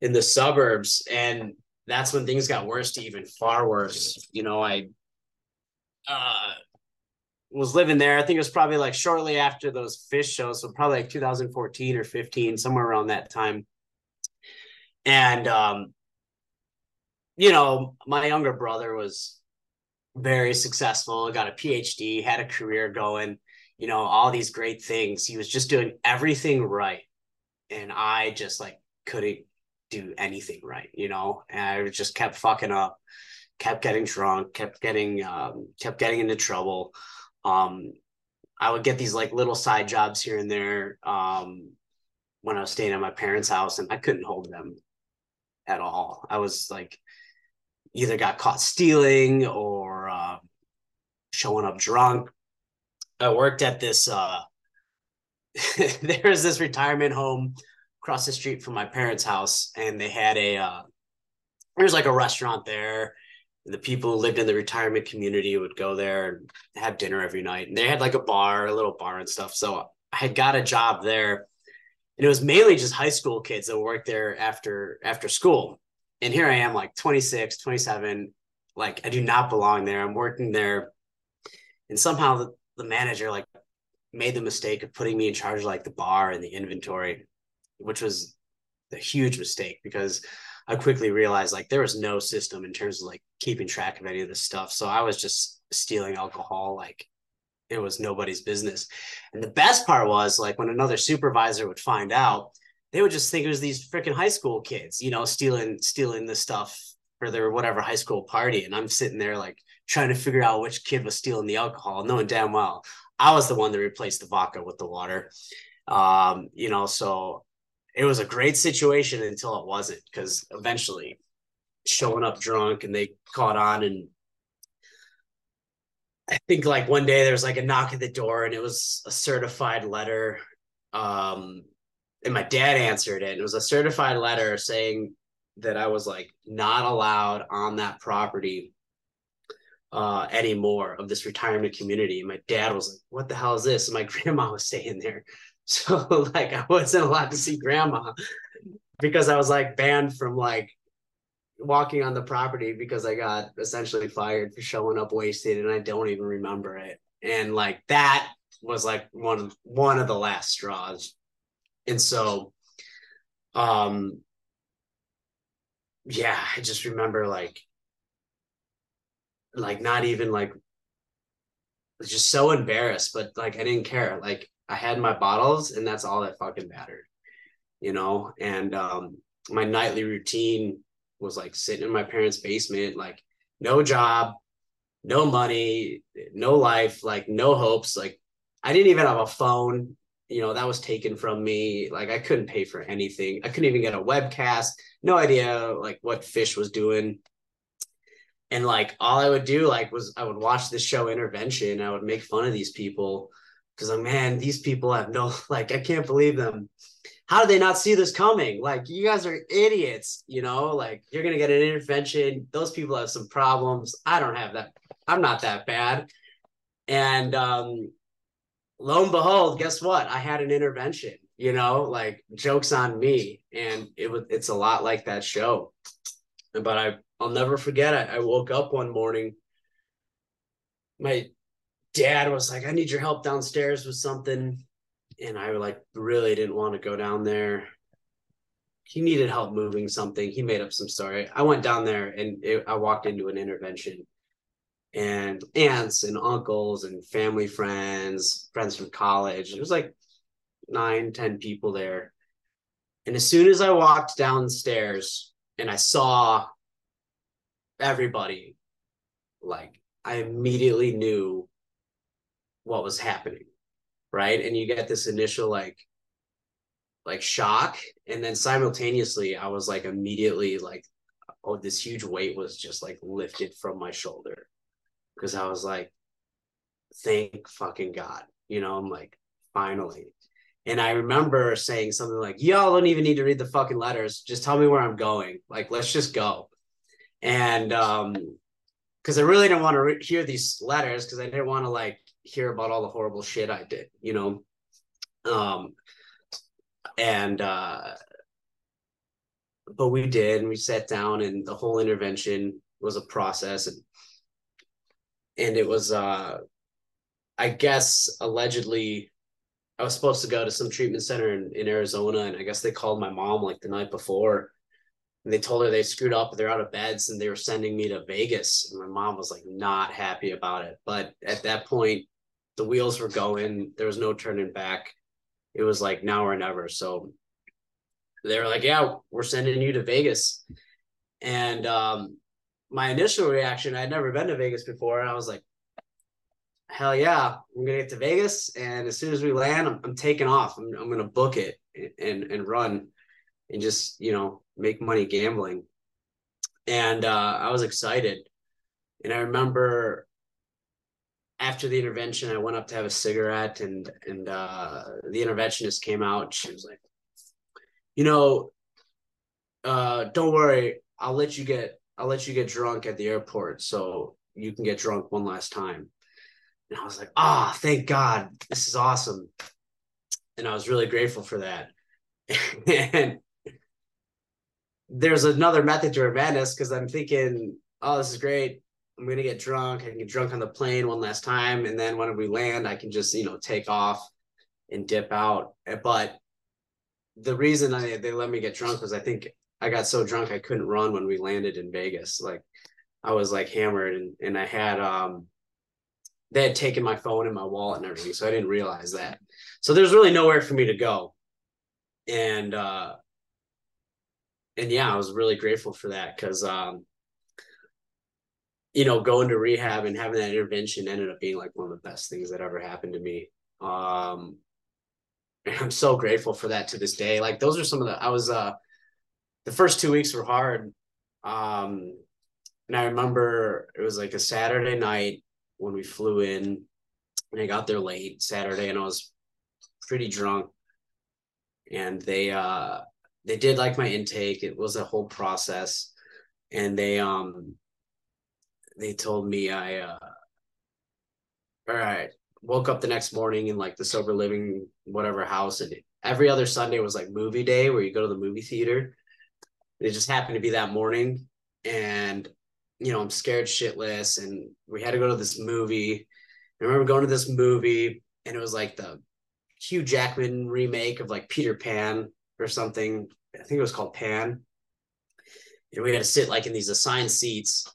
in the suburbs. And that's when things got worse to even far worse. You know, I uh was living there. I think it was probably like shortly after those Phish shows, so probably like 2014 or 15, somewhere around that time. And um, you know, my younger brother was very successful, got a PhD, had a career going, you know, all these great things. He was just doing everything right. And I just like couldn't do anything right, you know, and I just kept fucking up, kept getting drunk, kept getting um, kept getting into trouble um, I would get these like little side jobs here and there um, when I was staying at my parents' house, and I couldn't hold them at all. I was like, either got caught stealing or uh, showing up drunk. I worked at this. Uh, there was this retirement home across the street from my parents' house, and they had a. Uh, there was like a restaurant there, the people who lived in the retirement community would go there and have dinner every night. And they had like a bar, a little bar and stuff. So I had got a job there. And it was mainly just high school kids that worked there after after school. And here I am, like 26, 27. Like I do not belong there. I'm working there. And somehow the, the manager like made the mistake of putting me in charge of like the bar and the inventory, which was a huge mistake because I quickly realized like there was no system in terms of like keeping track of any of this stuff. So I was just stealing alcohol like it was nobody's business. And the best part was like when another supervisor would find out, they would just think it was these freaking high school kids, you know, stealing stealing the stuff for their whatever high school party. And I'm sitting there like trying to figure out which kid was stealing the alcohol, knowing damn well I was the one that replaced the vodka with the water. Um, you know, so it was a great situation until it wasn't because eventually showing up drunk and they caught on and I think like one day there was like a knock at the door and it was a certified letter. Um, and my dad answered it. And It was a certified letter saying that I was like not allowed on that property uh, anymore of this retirement community. And my dad was like, "What the hell is this?" And my grandma was staying there, so like I wasn't allowed to see grandma because I was like banned from like walking on the property because I got essentially fired for showing up wasted, and I don't even remember it. And like that was like one of one of the last straws, and so, um, yeah, I just remember like like not even like just so embarrassed, but like I didn't care. Like I had my bottles and that's all that fucking mattered, you know? And um my nightly routine was like sitting in my parents' basement, like no job, no money, no life, like no hopes. Like I didn't even have a phone, you know, that was taken from me. Like I couldn't pay for anything. I couldn't even get a webcast. No idea like what Phish was doing and like all I would do like was I would watch this show intervention. I would make fun of these people because like man, these people have no like I can't believe them. How do they not see this coming? Like you guys are idiots, you know. Like you're gonna get an intervention. Those people have some problems. I don't have that. I'm not that bad. And um, lo and behold, guess what? I had an intervention. You know, like jokes on me, and it was it's a lot like that show. But I I'll never forget. I woke up one morning. My dad was like, I need your help downstairs with something. And I like really didn't want to go down there. He needed help moving something. He made up some story. I went down there and it, I walked into an intervention and aunts and uncles and family friends, friends from college. It was like nine, ten people there. And as soon as I walked downstairs and I saw everybody like i immediately knew what was happening right? And you get this initial like like shock and then simultaneously i was like immediately like oh this huge weight was just like lifted from my shoulder. Because i was like thank fucking god you know i'm like finally. And i remember saying something like y'all don't even need to read the fucking letters. Just tell me where i'm going. Like let's just go. And um because i really didn't want to re- hear these letters because i didn't want to like hear about all the horrible shit i did you know? Um and uh but we did and we sat down and the whole intervention was a process and and it was uh i guess allegedly i was supposed to go to some treatment center in, in arizona and i guess they called my mom like the night before and they told her they screwed up they're out of beds and they were sending me to vegas and my mom was like not happy about it. But at that point the wheels were going there was no turning back it was like now or never so they were like yeah we're sending you to vegas and um my initial reaction i'd never been to vegas before and i was like hell yeah i'm gonna get to vegas and as soon as we land i'm, I'm taking off I'm, I'm gonna book it and and run and just you know make money gambling. And uh, I was excited. And I remember after the intervention, I went up to have a cigarette, and and uh, the interventionist came out. She was like, "You know, uh, don't worry. I'll let you get. I'll let you get drunk at the airport so you can get drunk one last time. And I was like, ah, oh, thank God. This is awesome. And I was really grateful for that. and there's another method to her madness because I'm thinking, oh, this is great. I'm gonna get drunk. I can get drunk on the plane one last time, and then when we land, I can just you know take off and dip out. But the reason I, they let me get drunk was I think I got so drunk I couldn't run when we landed in Vegas. Like I was like hammered, and and I had um they had taken my phone and my wallet and everything, so I didn't realize that. So there's really nowhere for me to go, and uh and yeah, I was really grateful for that because um, you know, going to rehab and having that intervention ended up being like one of the best things that ever happened to me. Um, and I'm so grateful for that to this day. Like those are some of the I was uh the first two weeks were hard. Um and I remember it was like a Saturday night when we flew in and I got there late Saturday and I was pretty drunk. And they uh they did like my intake. It was a whole process, and they um they told me I uh all right woke up the next morning in like the sober living whatever house and every other Sunday was like movie day where you go to the movie theater. It just happened to be that morning, and you know I'm scared shitless, and we had to go to this movie. I remember going to this movie, and it was like the Hugh Jackman remake of like Peter Pan or something. I think it was called Pan. And we had to sit like in these assigned seats.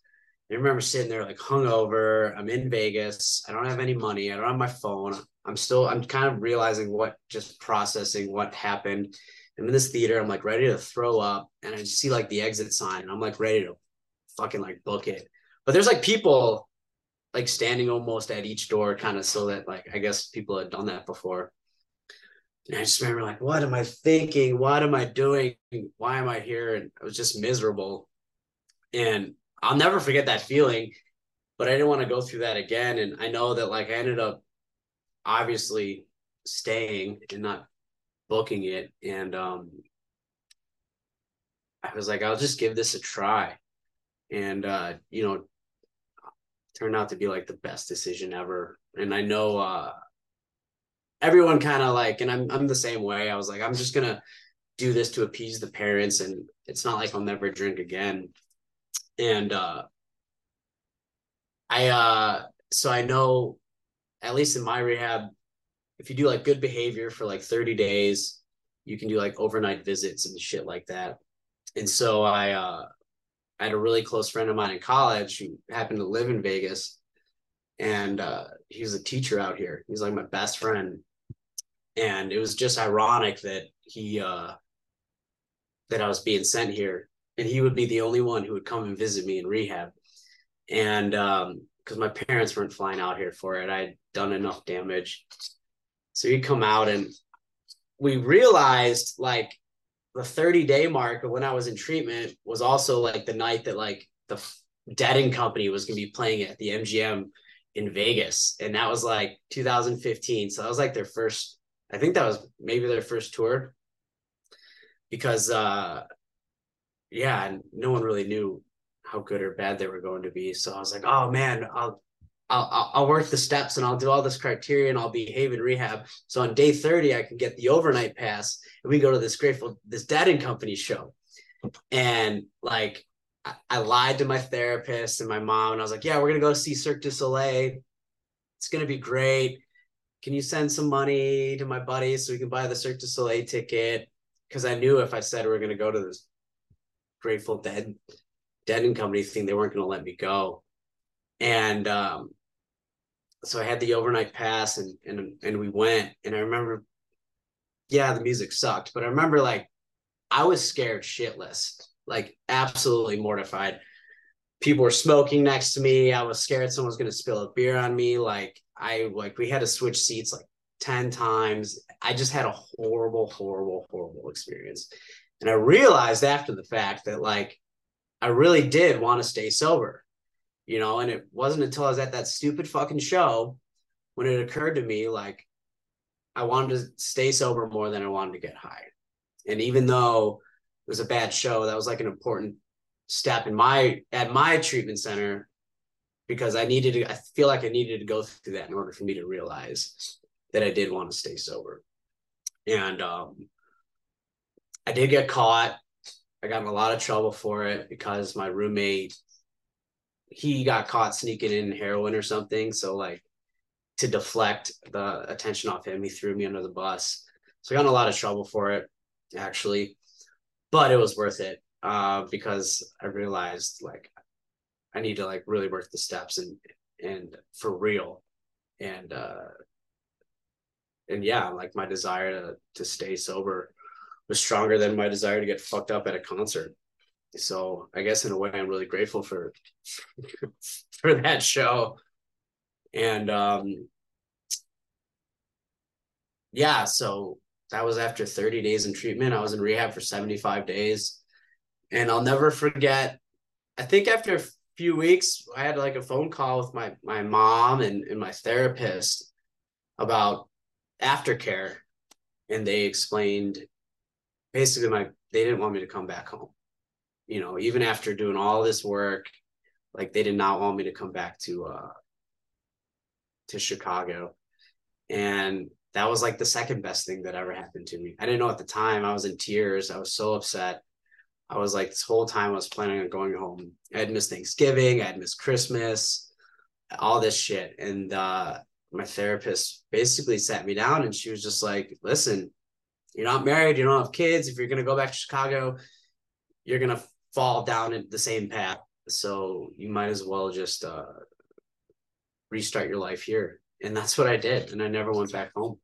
I remember sitting there like hungover. I'm in Vegas. I don't have any money. I don't have my phone. I'm still, I'm kind of realizing what, just processing what happened. I'm in this theater. I'm like ready to throw up. And I see like the exit sign. And I'm like ready to fucking like book it. But there's like people like standing almost at each door, kind of so that like I guess people had done that before. And I just remember like, what am I thinking? What am I doing? Why am I here? And I was just miserable. And I'll never forget that feeling, but I didn't want to go through that again. And I know that like I ended up obviously staying and not booking it. And um I was like, I'll just give this a try. And uh, you know, turned out to be like the best decision ever. And I know uh everyone kind of like, and I'm I'm the same way. I was like, I'm just gonna do this to appease the parents, and it's not like I'll never drink again. And uh, I uh, so I know, at least in my rehab, if you do like good behavior for like 30 days, you can do like overnight visits and shit like that. And so I uh, I had a really close friend of mine in college who happened to live in Vegas and uh, he was a teacher out here. He's like my best friend and it was just ironic that he uh that I was being sent here and he would be the only one who would come and visit me in rehab. And um because my parents weren't flying out here for it. I'd done enough damage. So he'd come out and we realized like the 30 day mark of when I was in treatment was also like the night that like the Dead and Company was going to be playing at the MGM in Vegas. And that was like 2015 so that was like their first I think that was maybe their first tour. Because uh yeah, and no one really knew how good or bad they were going to be. So I was like, oh man, I'll I'll I'll work the steps and I'll do all this criteria and I'll behave in rehab. So on day 30, I can get the overnight pass and we go to this grateful this Dead and Company show. And like I, I lied to my therapist and my mom, and I was like, yeah, we're gonna go see Cirque du Soleil. It's gonna be great can you send some money to my buddy so we can buy the Cirque du Soleil ticket? Because I knew if I said we are going to go to this Grateful Dead, Dead and Company thing, they weren't going to let me go. And um, so I had the overnight pass and and and we went. And I remember, yeah, the music sucked, but I remember like I was scared shitless, like absolutely mortified. People were smoking next to me. I was scared someone was going to spill a beer on me. Like I like we had to switch seats like 10 times. I just had a horrible, horrible, horrible experience. And I realized after the fact that like I really did want to stay sober, you know, and it wasn't until I was at that stupid fucking show when it occurred to me like I wanted to stay sober more than I wanted to get high. And even though it was a bad show, that was like an important step in my at my treatment center because I needed to I feel like I needed to go through that in order for me to realize that I did want to stay sober. And um I did get caught. I got in a lot of trouble for it because my roommate he got caught sneaking in heroin or something. So like to deflect the attention off him, he threw me under the bus. So I got in a lot of trouble for it, actually. But it was worth it uh, because I realized like I need to like really work the steps and and for real. And uh and yeah, like my desire to to stay sober was stronger than my desire to get fucked up at a concert. So I guess in a way I'm really grateful for for that show. And um yeah, so that was after 30 days in treatment. I was in rehab for 75 days. And I'll never forget, I think after a few weeks, I had like a phone call with my my mom and, and my therapist about aftercare. And they explained basically my they didn't want me to come back home. You know, even after doing all this work, like they did not want me to come back to uh to Chicago. And that was like the second best thing that ever happened to me. I didn't know at the time. I was in tears. I was so upset. I was like, this whole time I was planning on going home. I had missed Thanksgiving. I had missed Christmas, all this shit. And uh, my therapist basically sat me down and she was just like, listen, you're not married. You don't have kids. If you're going to go back to Chicago, you're going to fall down in the same path. So you might as well just uh, restart your life here. And that's what I did. And I never went back home.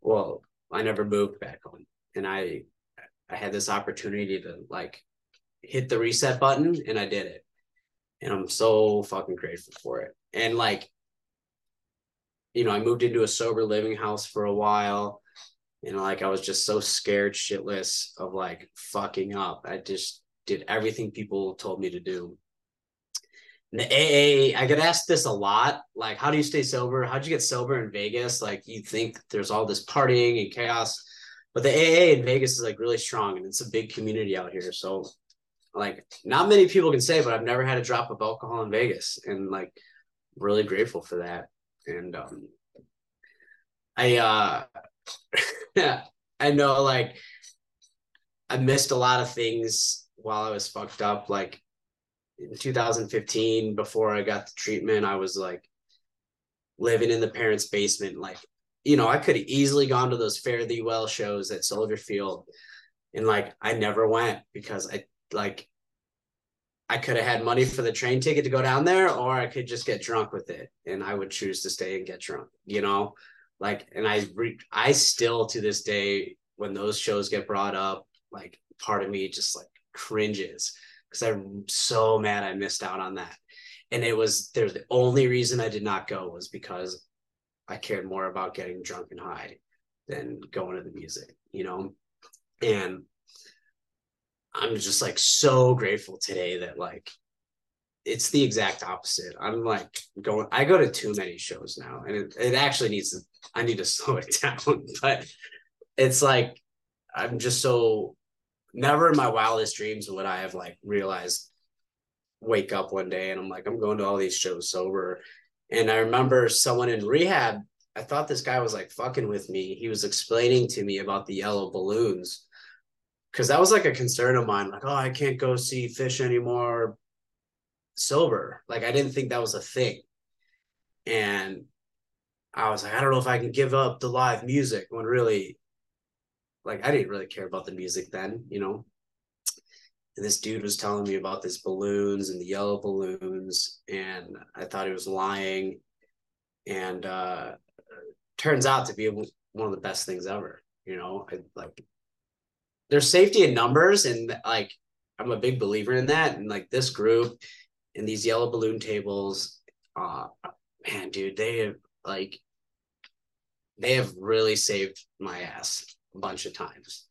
Well, I never moved back home. And I I had this opportunity to like hit the reset button and I did it. And I'm so fucking grateful for it. And like, you know, I moved into a sober living house for a while. And like I was just so scared shitless of like fucking up. I just did everything people told me to do. And the AA, I get asked this a lot. Like, how do you stay sober? How'd you get sober in Vegas? Like, you think there's all this partying and chaos, but the AA in Vegas is like really strong and it's a big community out here. So, like, not many people can say, but I've never had a drop of alcohol in Vegas, and like, really grateful for that. And um, I uh, I know like I missed a lot of things while I was fucked up, like in 2015 before I got the treatment, I was like living in the parents' basement. Like, you know, I could have easily gone to those Fare Thee Well shows at Soldier Field. And like I never went because I like I could have had money for the train ticket to go down there, or I could just get drunk with it. And I would choose to stay and get drunk, you know? Like, and I re- I still to this day, when those shows get brought up, like part of me just like cringes because I'm so mad I missed out on that. And it was there's the only reason I did not go was because I cared more about getting drunk and high than going to the music, you know? And I'm just like so grateful today that like it's the exact opposite. I'm like going I go to too many shows now and it, it actually needs to I need to slow it down. But it's like I'm just so never in my wildest dreams would I have like realized wake up one day and I'm like, I'm going to all these shows sober. And I remember someone in rehab, I thought this guy was like fucking with me. He was explaining to me about the yellow balloons. Cause that was like a concern of mine, like, oh, I can't go see Phish anymore sober. Like I didn't think that was a thing. And I was like, I don't know if I can give up the live music when really like I didn't really care about the music then, you know. And this dude was telling me about these balloons and the yellow balloons, and I thought he was lying. And uh turns out to be one of the best things ever. You know, I like there's safety in numbers, and like I'm a big believer in that. And like this group and these yellow balloon tables, uh man, dude, they like they have really saved my ass a bunch of times.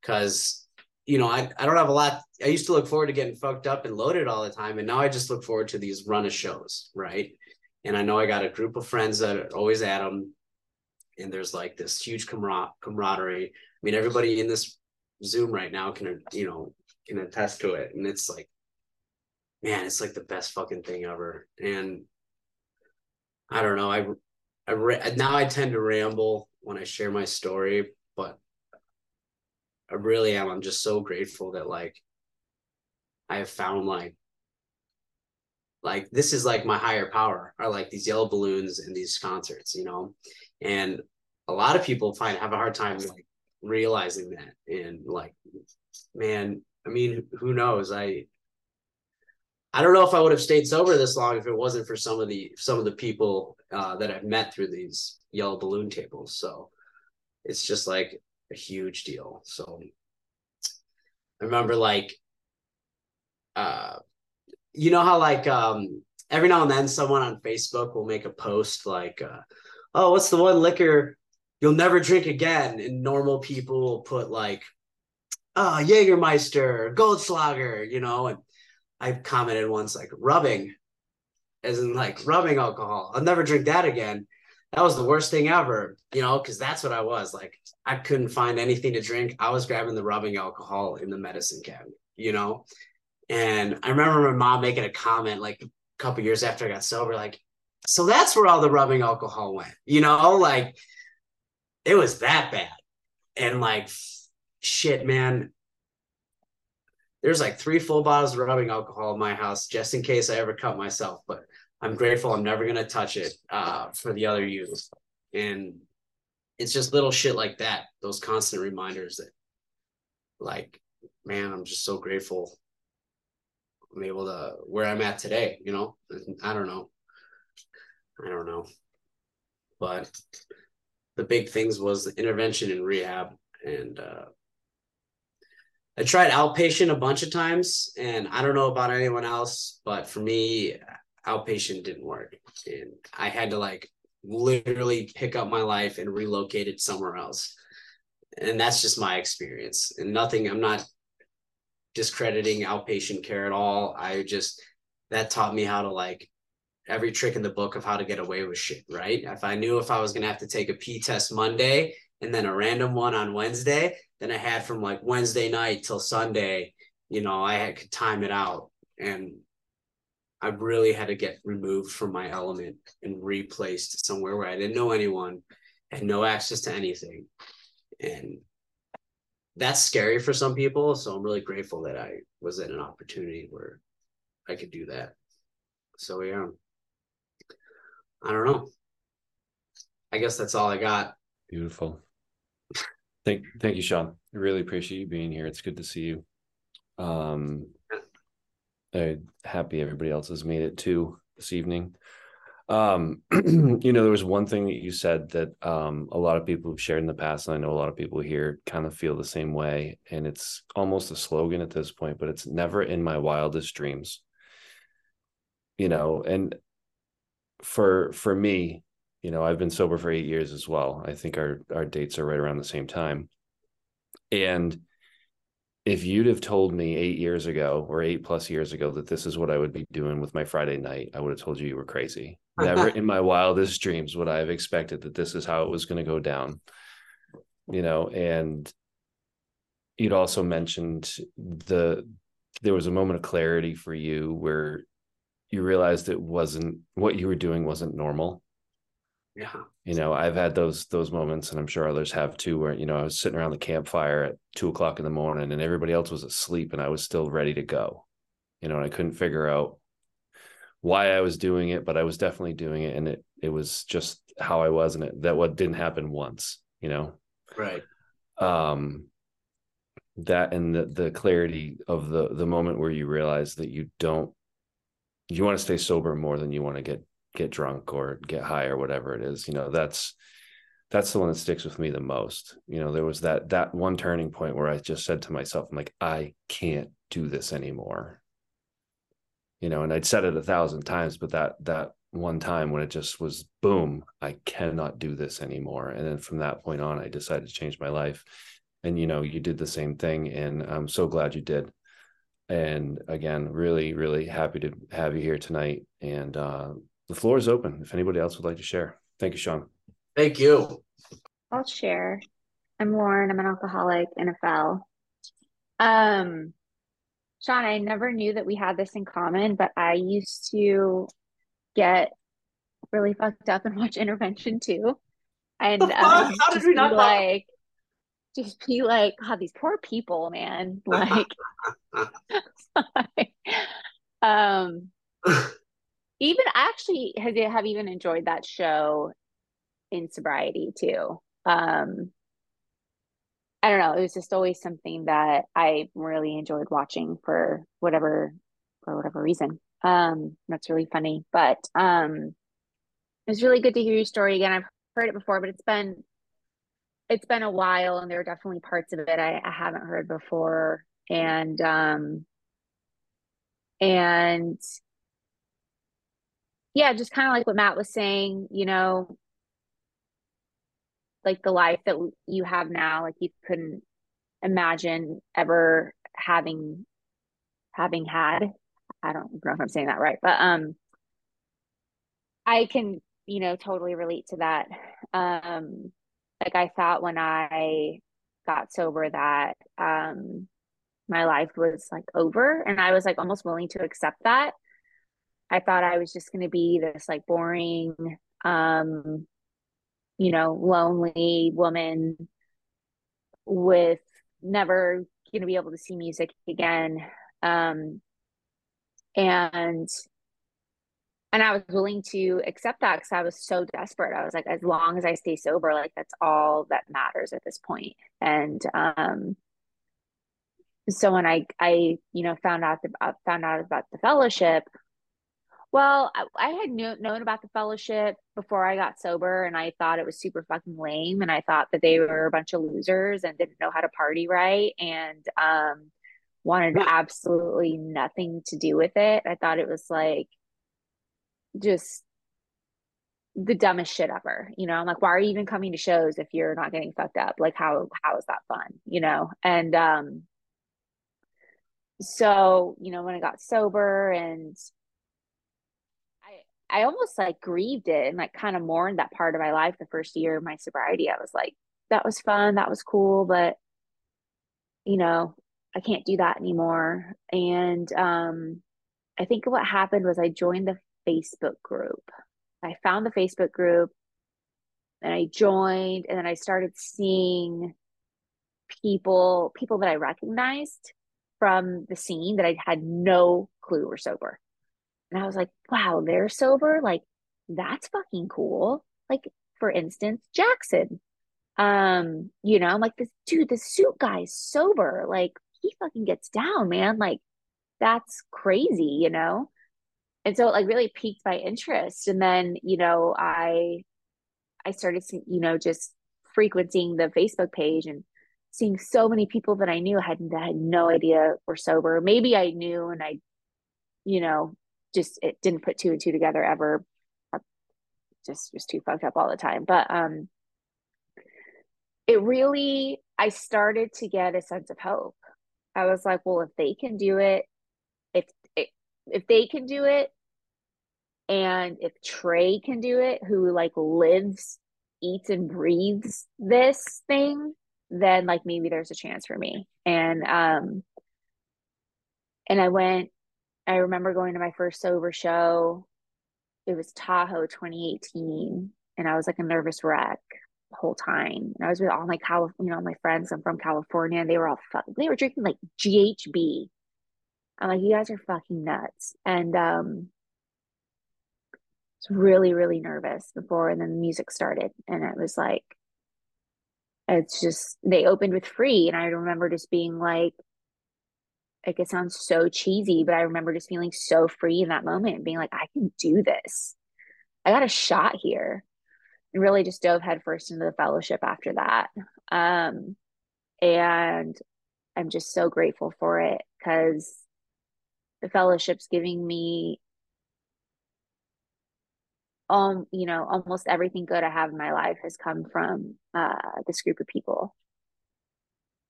Because you know I, I don't have a lot i used to look forward to getting fucked up and loaded all the time and now i just look forward to these run of shows right? And i know i got a group of friends that are always at them and there's like this huge camar- camaraderie. I mean everybody in this zoom right now can you know can attest to it and it's like man, it's like the best fucking thing ever. And I don't know, I I now I tend to ramble when I share my story, but I really am. I'm just so grateful that like I have found like like this is like my higher power are like these yellow balloons and these concerts, you know. And a lot of people find have a hard time like realizing that and like man, I mean, who knows? I I don't know if I would have stayed sober this long if it wasn't for some of the some of the people uh, that I've met through these yellow balloon tables. So it's just like a huge deal. So I remember like uh you know how like um every now and then someone on Facebook will make a post like uh oh what's the one liquor you'll never drink again and normal people will put like oh Jägermeister, Goldschlager, you know, and I commented once like rubbing as in like rubbing alcohol. I'll never drink that again. That was the worst thing ever, you know, because that's what I was like. I couldn't find anything to drink. I was grabbing the rubbing alcohol in the medicine cabinet, you know. And I remember my mom making a comment like a couple years after I got sober, like, so that's where all the rubbing alcohol went, you know, like it was that bad. And like, shit, man, there's like three full bottles of rubbing alcohol in my house just in case I ever cut myself. But I'm grateful I'm never gonna touch it uh, for the other use. And it's just little shit like that, those constant reminders that like, man, I'm just so grateful I'm able to where I'm at today, you know. I don't know. I don't know. But the big things was the intervention and rehab and uh I tried outpatient a bunch of times, and I don't know about anyone else, but for me, outpatient didn't work. And I had to like literally pick up my life and relocate it somewhere else. And that's just my experience. And nothing, I'm not discrediting outpatient care at all. I just, that taught me how to like every trick in the book of how to get away with shit, right? If I knew if I was to have to take a P test Monday and then a random one on Wednesday, then I had from like Wednesday night till Sunday, you know, I had could time it out. And I really had to get removed from my element and replaced somewhere where I didn't know anyone, had no access to anything. And that's scary for some people. So I'm really grateful that I was in an opportunity where I could do that. So yeah. I don't know. I guess that's all I got. Beautiful. Thank, thank you, Sean. I really appreciate you being here. It's good to see you. Um, I'm happy everybody else has made it too this evening. Um, you know, there was one thing that you said that um, a lot of people have shared in the past, and I know a lot of people here kind of feel the same way. And it's almost a slogan at this point, but it's never in my wildest dreams. You know, and for for me, you know, I've been sober for eight years as well. I think our our dates are right around the same time. And if you'd have told me eight years ago or eight plus years ago that this is what I would be doing with my Friday night, I would have told you you were crazy. Never in my wildest dreams would I have expected that this is how it was going to go down. You know, and you'd also mentioned the there was a moment of clarity for you where you realized it wasn't what you were doing wasn't normal Yeah. you know i've had those those moments and i'm sure others have too where you know i was sitting around the campfire at two o'clock in the morning and everybody else was asleep and i was still ready to go you know and i couldn't figure out why i was doing it but i was definitely doing it and it it was just how i was and it that what didn't happen once you know Right. um that and the the clarity of the the moment where you realize that you don't you want to stay sober more than you want to get get drunk or get high or whatever it is you know that's that's the one that sticks with me the most. You know there was that that one turning point where i just said to myself i'm like i can't do this anymore. You know and i'd said it a thousand times but that that one time when it just was boom i cannot do this anymore. And then from that point on i decided to change my life. And you know you did the same thing and i'm so glad you did. And again really really happy to have you here tonight. And uh the floor is open if anybody else would like to share thank you sean Thank you. I'll share. I'm Lauryn. I'm an alcoholic NFL. Um, Sean, I never knew that we had this in common, but I used to get really fucked up and watch Intervention too. And um, How did just we not talk- like, just be like, God, these poor people, man. Like, um, even actually have have even enjoyed that show in sobriety too. Um, I don't know. It was just always something that I really enjoyed watching for whatever for whatever reason. Um, that's really funny. But um, it was really good to hear your story again. I've heard it before, but it's been it's been a while, and there are definitely parts of it I, I haven't heard before. And um, and yeah, just kind of like what Matt was saying, you know, like the life that you have now, like you couldn't imagine ever having having had. I don't know if I'm saying that right, but um I can, you know, totally relate to that. Um like I thought when I got sober that um my life was like over and I was like almost willing to accept that. I thought I was just going to be this like boring um you know, lonely woman with never going to be able to see music again. Um, and and I was willing to accept that because I was so desperate. I was like, as long as I stay sober, like that's all that matters at this point. And um, so when I I you know found out the, found out about the fellowship, well, I, I had knew, known about the fellowship before I got sober, and I thought it was super fucking lame, and I thought that they were a bunch of losers and didn't know how to party right, and um, wanted absolutely nothing to do with it. I thought it was like just the dumbest shit ever. You know, I'm like, why are you even coming to shows if you're not getting fucked up? Like, how how is that fun? You know, and um, so you know, when I got sober and I almost like grieved it and like kind of mourned that part of my life the first year of my sobriety. I was like, that was fun, that was cool, but you know, I can't do that anymore. And um I think what happened was I joined the Facebook group. I found the Facebook group and I joined and then I started seeing people people that I recognized from the scene that I had no clue were sober. And I was like, wow, they're sober. Like, that's fucking cool. Like, for instance, Jackson. Um, you know, I'm like, this dude, the suit guy's sober. Like, he fucking gets down, man. Like, that's crazy, you know? And so it like really piqued my interest. And then, you know, I I started you know, just frequenting the Facebook page and seeing so many people that I knew had that had no idea were sober. Maybe I knew and I, you know, just it didn't put two and two together ever. Just was too fucked up all the time. But um it really I started to get a sense of hope. I was like, well, if they can do it, if if they can do it, and if Trey can do it, who like lives, eats, and breathes this thing, then like maybe there's a chance for me. And um and I went I remember going to my first sober show. It was Tahoe 2018, and I was like a nervous wreck the whole time. And I was with all my Cal, you know, my friends. I'm from California, and they were all fucking. They were drinking like GHB. I'm like, you guys are fucking nuts. And um, I was really, really nervous before, and then the music started, and it was like, it's just they opened with free, and I remember just being like, like it sounds so cheesy, but I remember just feeling so free in that moment being like, I can do this. I got a shot here. And really just dove headfirst into the fellowship after that. Um, and I'm just so grateful for it because the fellowship's giving me um, you know, almost everything good I have in my life has come from uh this group of people.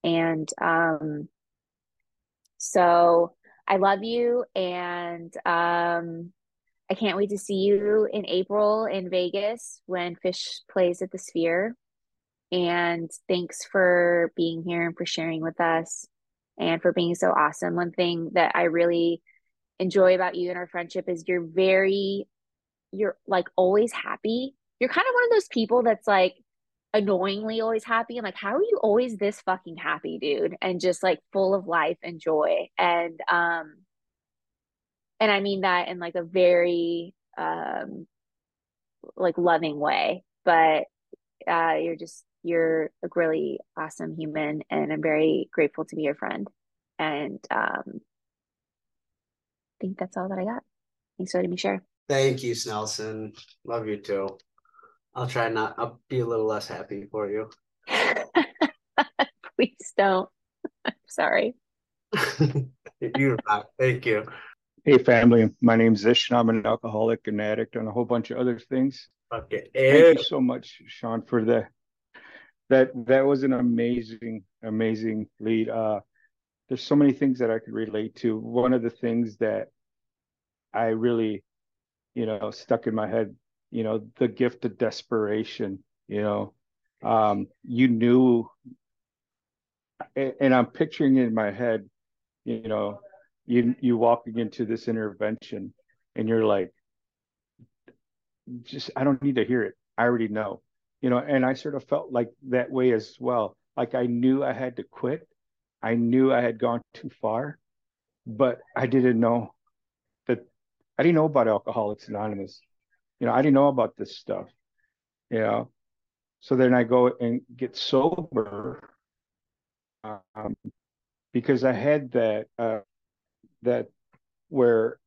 And um so I love you and um, I can't wait to see you in April in Vegas when Phish plays at the Sphere. And thanks for being here and for sharing with us. and for being so awesome. One thing that I really enjoy about you and our friendship is you're very, you're like always happy. You're kind of one of those people that's like annoyingly always happy. I'm like, how are you always this fucking happy, dude? And just like full of life and joy. And, um, and I mean that in like a very, um, like loving way, but, uh, you're just, you're a really awesome human and I'm very grateful to be your friend. And, um, I think that's all that I got. Thanks for letting me share. Thank you, Snelson. Love you too. I'll try not. I'll be a little less happy for you. Please don't. I'm sorry. you rock. Thank you. Hey, family. My name's Ish, and I'm an alcoholic, an addict, and a whole bunch of other things. Okay. Thank you so much, Sean, for the that that was an amazing, amazing lead. Uh, there's so many things that I could relate to. One of the things that I really, you know, stuck in my head, you know, the gift of desperation. You know, um, you knew, and I'm picturing in my head, you know, you you walking into this intervention, and you're like, just I don't need to hear it. I already know you know and i sort of felt like that way as well like i knew i had to quit i knew i had gone too far but i didn't know that i didn't know about alcoholics anonymous you know i didn't know about this stuff. You know so then i go and get sober um, because i had that uh, that where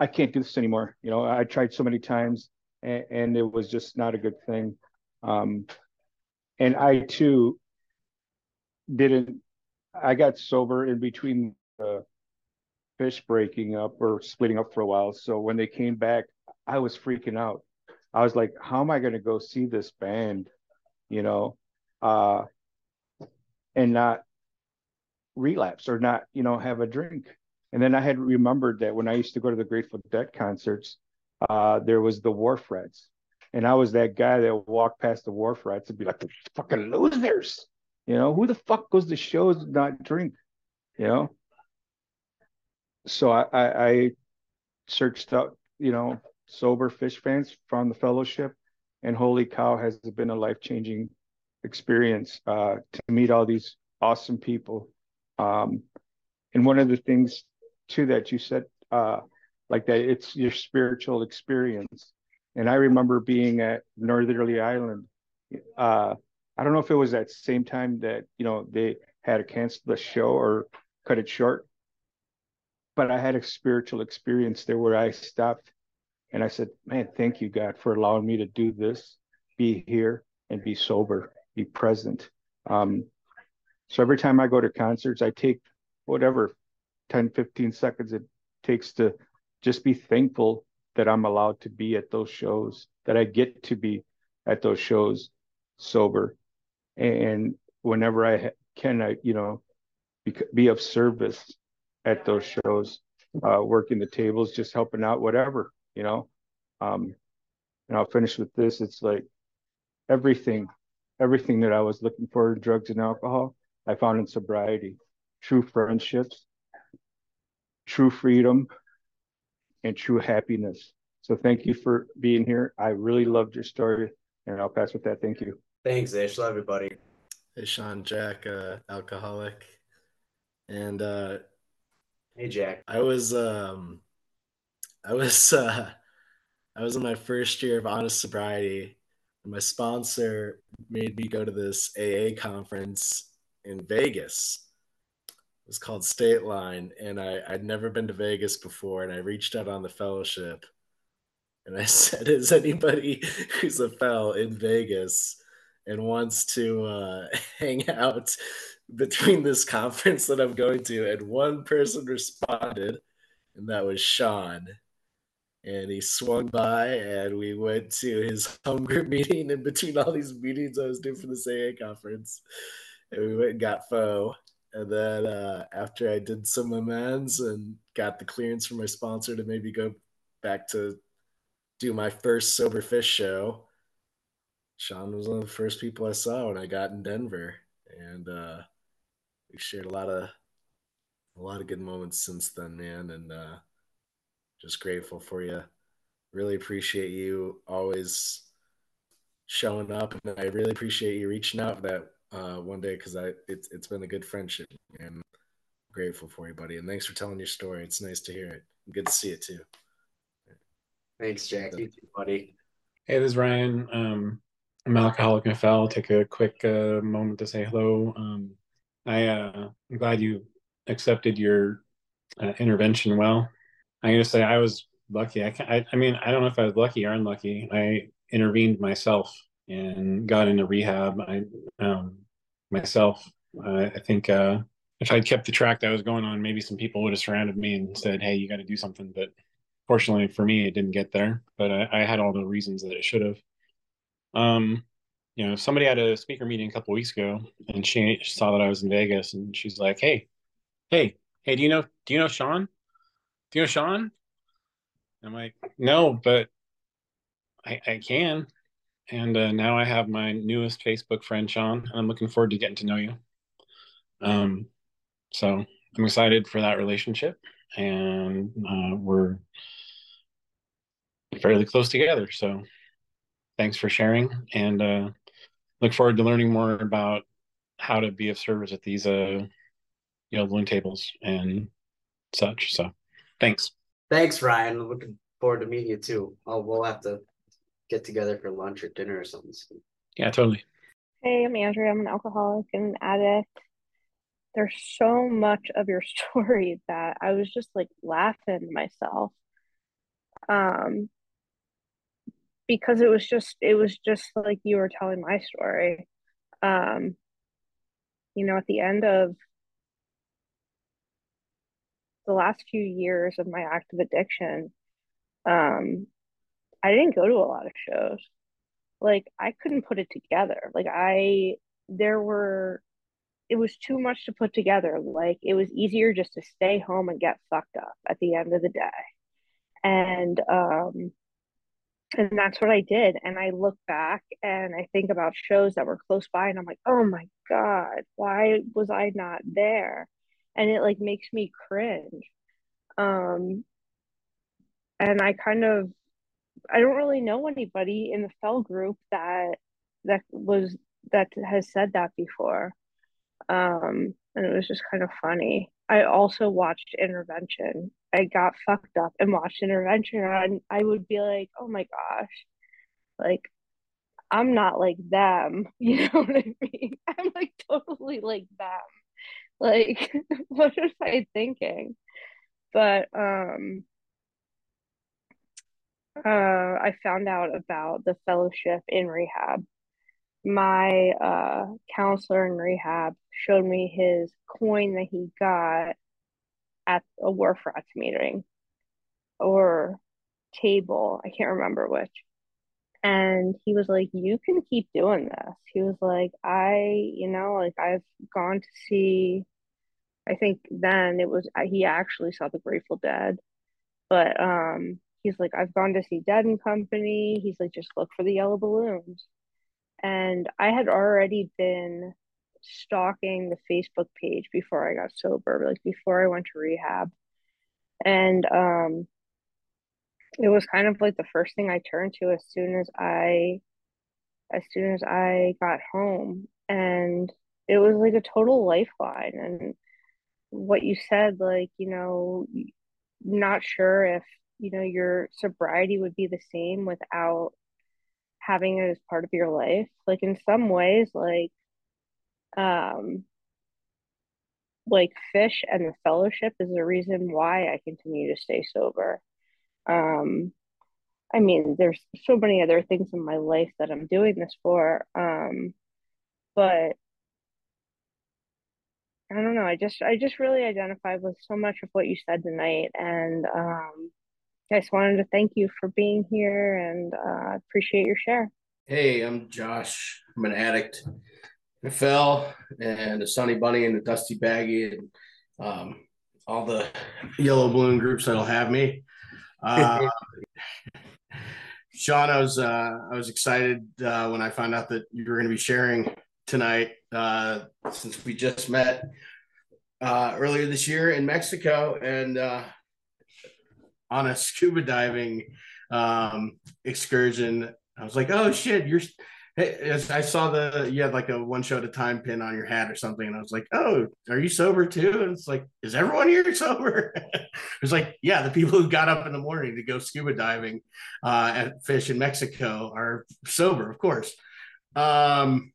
i can't do this anymore. You know i tried so many times and, and it was just not a good thing. Um, and I too didn't, I got sober in between the Phish breaking up or splitting up for a while. So when they came back, I was freaking out. I was like, how am I going to go see this band, you know, uh, and not relapse or not, you know, have a drink. And then I had remembered that when I used to go to the Grateful Dead concerts, uh, there was the Wharf Rats. And I was that guy that walked past the wharf rats and be like, the fucking losers. You know, who the fuck goes to shows not drink? You know? So I, I, I searched out, you know, sober Phish fans, found the fellowship, and holy cow, has been a life changing experience uh, to meet all these awesome people. Um, and one of the things too that you said, uh, like that, it's your spiritual experience. And I remember being at Northerly Island. Uh, I don't know if it was that same time that you know they had to cancel the show or cut it short, but I had a spiritual experience there where I stopped and I said, "Man, thank you God for allowing me to do this, be here, and be sober, be present." Um, so every time I go to concerts, I take whatever 10, 15 seconds it takes to just be thankful that I'm allowed to be at those shows, that I get to be at those shows sober. And whenever I can, I, you know, be, of service at those shows, uh, working the tables, just helping out, whatever, you know. Um, and I'll finish with this. It's like everything, everything that I was looking for in drugs and alcohol, I found in sobriety. True friendships, true freedom, and true happiness. So thank you for being here. I really loved your story, and I'll pass with that. Thank you. Thanks, Ish. Love everybody. Hey, Sean, Jack, uh, alcoholic, and uh, hey, Jack. I was, um, I was, uh, I was in my first year of honest sobriety, and my sponsor made me go to this AA conference in Vegas. It was called State Line, and I, I'd never been to Vegas before, and I reached out on the fellowship, and I said, "Is anybody who's a fell in Vegas and wants to uh, hang out between this conference that I'm going to?" And one person responded, and that was Sean. And he swung by, and we went to his home group meeting. In between all these meetings I was doing for the AA conference, and we went and got pho. And then uh, after I did some amends and got the clearance from my sponsor to maybe go back to do my first sober Phish show, Sean was one of the first people I saw when I got in Denver, and uh, we shared a lot of a lot of good moments since then, man, and uh, just grateful for you. Really appreciate you always showing up, and I really appreciate you reaching out that uh, one day because I it's it's been a good friendship, and grateful for you, buddy. And thanks for telling your story. It's nice to hear it. Good to see it too. Thanks, Jack. You too, buddy. Hey, this is Ryan. Um, I'm Alcoholic FL. Take a quick uh, moment to say hello. Um, I uh, I'm glad you accepted your uh, intervention well. I'm gonna say I was lucky. I, I I mean I don't know if I was lucky or unlucky. I intervened myself and got into rehab. I um, myself. I think uh, if I'd kept the track that I was going on, maybe some people would have surrounded me and said, "Hey, you got to do something." But fortunately for me, it didn't get there. But I, I had all the reasons that it should have. Um, you know, somebody had a speaker meeting a couple weeks ago, and she saw that I was in Vegas, and she's like, "Hey, hey, hey, do you know do you know Sean? Do you know Sean?" I'm like, "No, but I, I can." And uh, now I have my newest Facebook friend, Sean, and I'm looking forward to getting to know you. Um, so I'm excited for that relationship, and uh, we're fairly close together. So thanks for sharing, and uh, look forward to learning more about how to be of service at these uh, you know balloon tables and such. So thanks. Thanks, Ryan. Looking forward to meeting you too. Oh, we'll have to get together for lunch or dinner or something. soon. Yeah, totally. Hey, I'm Andrea. I'm an alcoholic and an addict. There's so much of your story that I was just like laughing to myself. Um, because it was just it was just like you were telling my story. Um, you know, at the end of the last few years of my active addiction, um, I didn't go to a lot of shows. Like I couldn't put it together. Like I there were it was too much to put together. Like it was easier just to stay home and get fucked up at the end of the day. And um and that's what I did. And I look back and I think about shows that were close by and I'm like, oh my God, why was I not there? And it like makes me cringe. Um and I kind of I don't really know anybody in the fell group that that was that has said that before. Um, and it was just kind of funny. I also watched Intervention. I got fucked up and watched Intervention, and I would be like, "Oh my gosh, like I'm not like them." You know what I mean? I'm like totally like them. Like, what was I thinking? But um, uh, I found out about the fellowship in rehab. My uh, counselor in rehab showed me his coin that he got at a Wharf Rats meeting or table. I can't remember which. And he was like, You can keep doing this. He was like, I, you know, like I've gone to see, I think then it was, he actually saw the Grateful Dead. But um, he's like, I've gone to see Dead and Company. He's like, just look for the yellow balloons. And I had already been stalking the Facebook page before I got sober, like before I went to rehab. And um it was kind of like the first thing I turned to as soon as I as soon as I got home. And it was like a total lifeline. And what you said, like, you know, not sure if, you know, your sobriety would be the same without having it as part of your life. Like in some ways, like um like Phish and the fellowship is the reason why I continue to stay sober. Um I mean, there's so many other things in my life that I'm doing this for. Um but I don't know. I just I just really identified with so much of what you said tonight and um I just wanted to thank you for being here and uh, appreciate your share. Hey, I'm Josh. I'm an addict. I fell and a Sunny Bunny and a Dusty Baggy and um, all the yellow balloon groups that'll have me. Uh, Sean, I was uh, I was excited uh, when I found out that you were going to be sharing tonight. Uh, since we just met uh, earlier this year in Mexico and uh, on a scuba diving um, excursion. I was like, "Oh shit, you're." Hey, I saw the you had like a one show at a time pin on your hat or something, and I was like, "Oh, are you sober too?" And it's like, "Is everyone here sober?" it's like, "Yeah, the people who got up in the morning to go scuba diving uh, at Phish in Mexico are sober, of course." Um,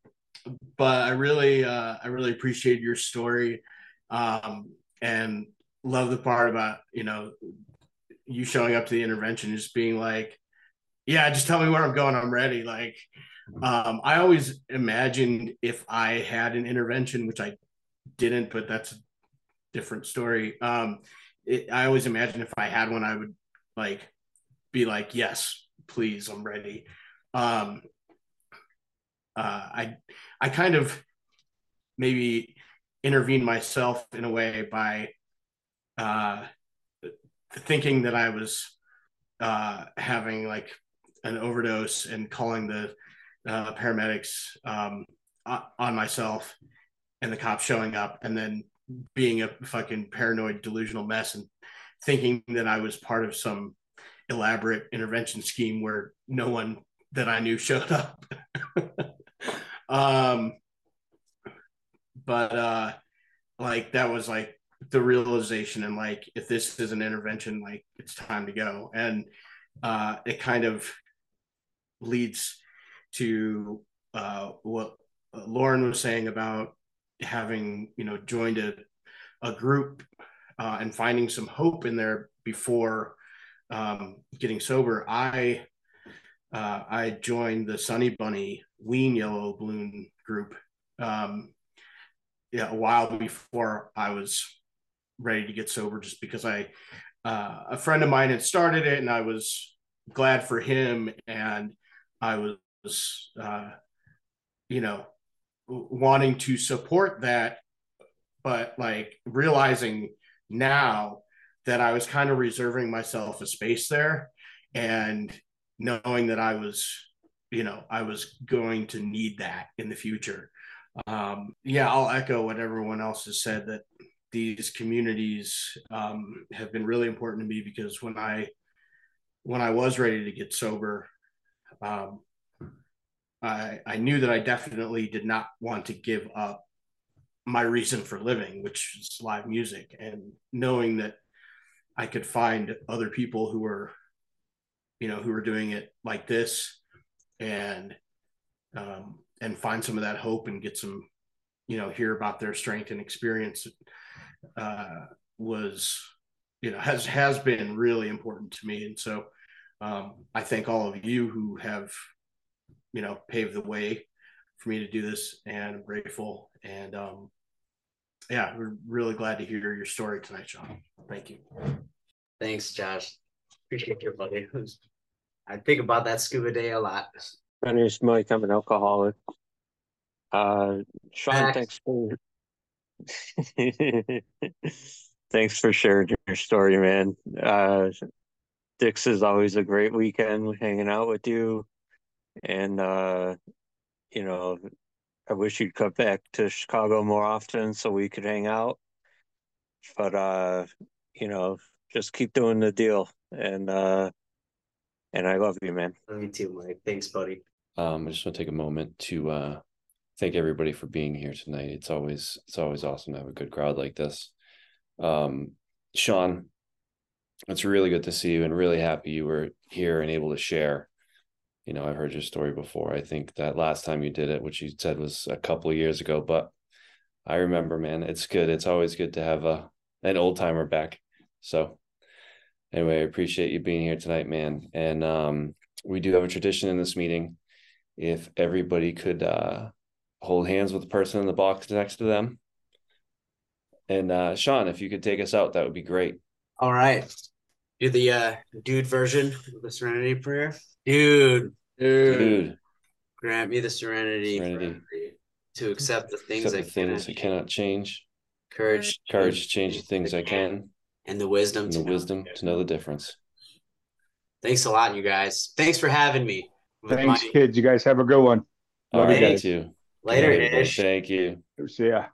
but I really, uh, I really appreciate your story, um, and love the part about you know you showing up to the intervention, just being like, "Yeah, just tell me where I'm going. I'm ready." Like um, I always imagined if I had an intervention, which I didn't, but that's a different story. Um, it, I always imagined if I had one, I would like be like, yes, please, I'm ready. Um, uh, I, I kind of maybe intervened myself in a way by uh, thinking that I was uh, having like an overdose and calling the uh, paramedics um, on myself and the cops showing up and then being a fucking paranoid delusional mess and thinking that I was part of some elaborate intervention scheme where no one that I knew showed up. um, but uh, like that was like the realization and like if this is an intervention, like it's time to go. And uh, it kind of leads to uh, what Lauryn was saying about having you know joined a a group uh, and finding some hope in there before um, getting sober. I uh, I joined the Sunny Bunny Ween Yellow Balloon group um, yeah, a while before I was ready to get sober, just because I uh, a friend of mine had started it and I was glad for him and I was was, uh, you know, wanting to support that, but like realizing now that I was kind of reserving myself a space there and knowing that I was, you know, I was going to need that in the future. Um, yeah, I'll echo what everyone else has said that these communities um, have been really important to me because when I when I was ready to get sober, um, I, I knew that I definitely did not want to give up my reason for living, which is live music, and knowing that I could find other people who were, you know, who were doing it like this, and um, and find some of that hope and get some, you know, hear about their strength and experience uh, was, you know, has has been really important to me, and so um, I thank all of you who have you know paved the way for me to do this and I'm grateful. And um yeah we're really glad to hear your story tonight sean thank you. Thanks josh. Appreciate your buddy. I think about that scuba day a lot. My name's mike i'm an alcoholic. Uh sean Max. thanks for thanks for sharing your story man. Uh Dick's is always a great weekend hanging out with you and uh, you know, I wish you'd come back to Chicago more often so we could hang out. But uh, you know, just keep doing the deal, and uh, and I love you, man. Me too, Mike. Thanks, buddy. Um, I just want to take a moment to uh, thank everybody for being here tonight. It's always it's always awesome to have a good crowd like this. Um, Sean, it's really good to see you, and really happy you were here and able to share you know, I've heard your story before. I think that last time you did it, which you said was a couple of years ago, but I remember, man, it's good. It's always good to have a an old timer back. So anyway, I appreciate you being here tonight, man. And um, we do have a tradition in this meeting. If everybody could uh, hold hands with the person in the box next to them. And uh, Sean, if you could take us out, that would be great. All right. Do the uh, dude version of the Serenity Prayer. Dude, dude, dude. grant me the serenity, serenity. to accept the things accept the things I cannot change. Courage, courage to change the things I can, and the wisdom, and the wisdom to know the difference. Thanks a lot, you guys. Thanks for having me. Thanks, my... kids. You guys have a good one. Love All right, you guys. Later, Ish. Thank you. See ya.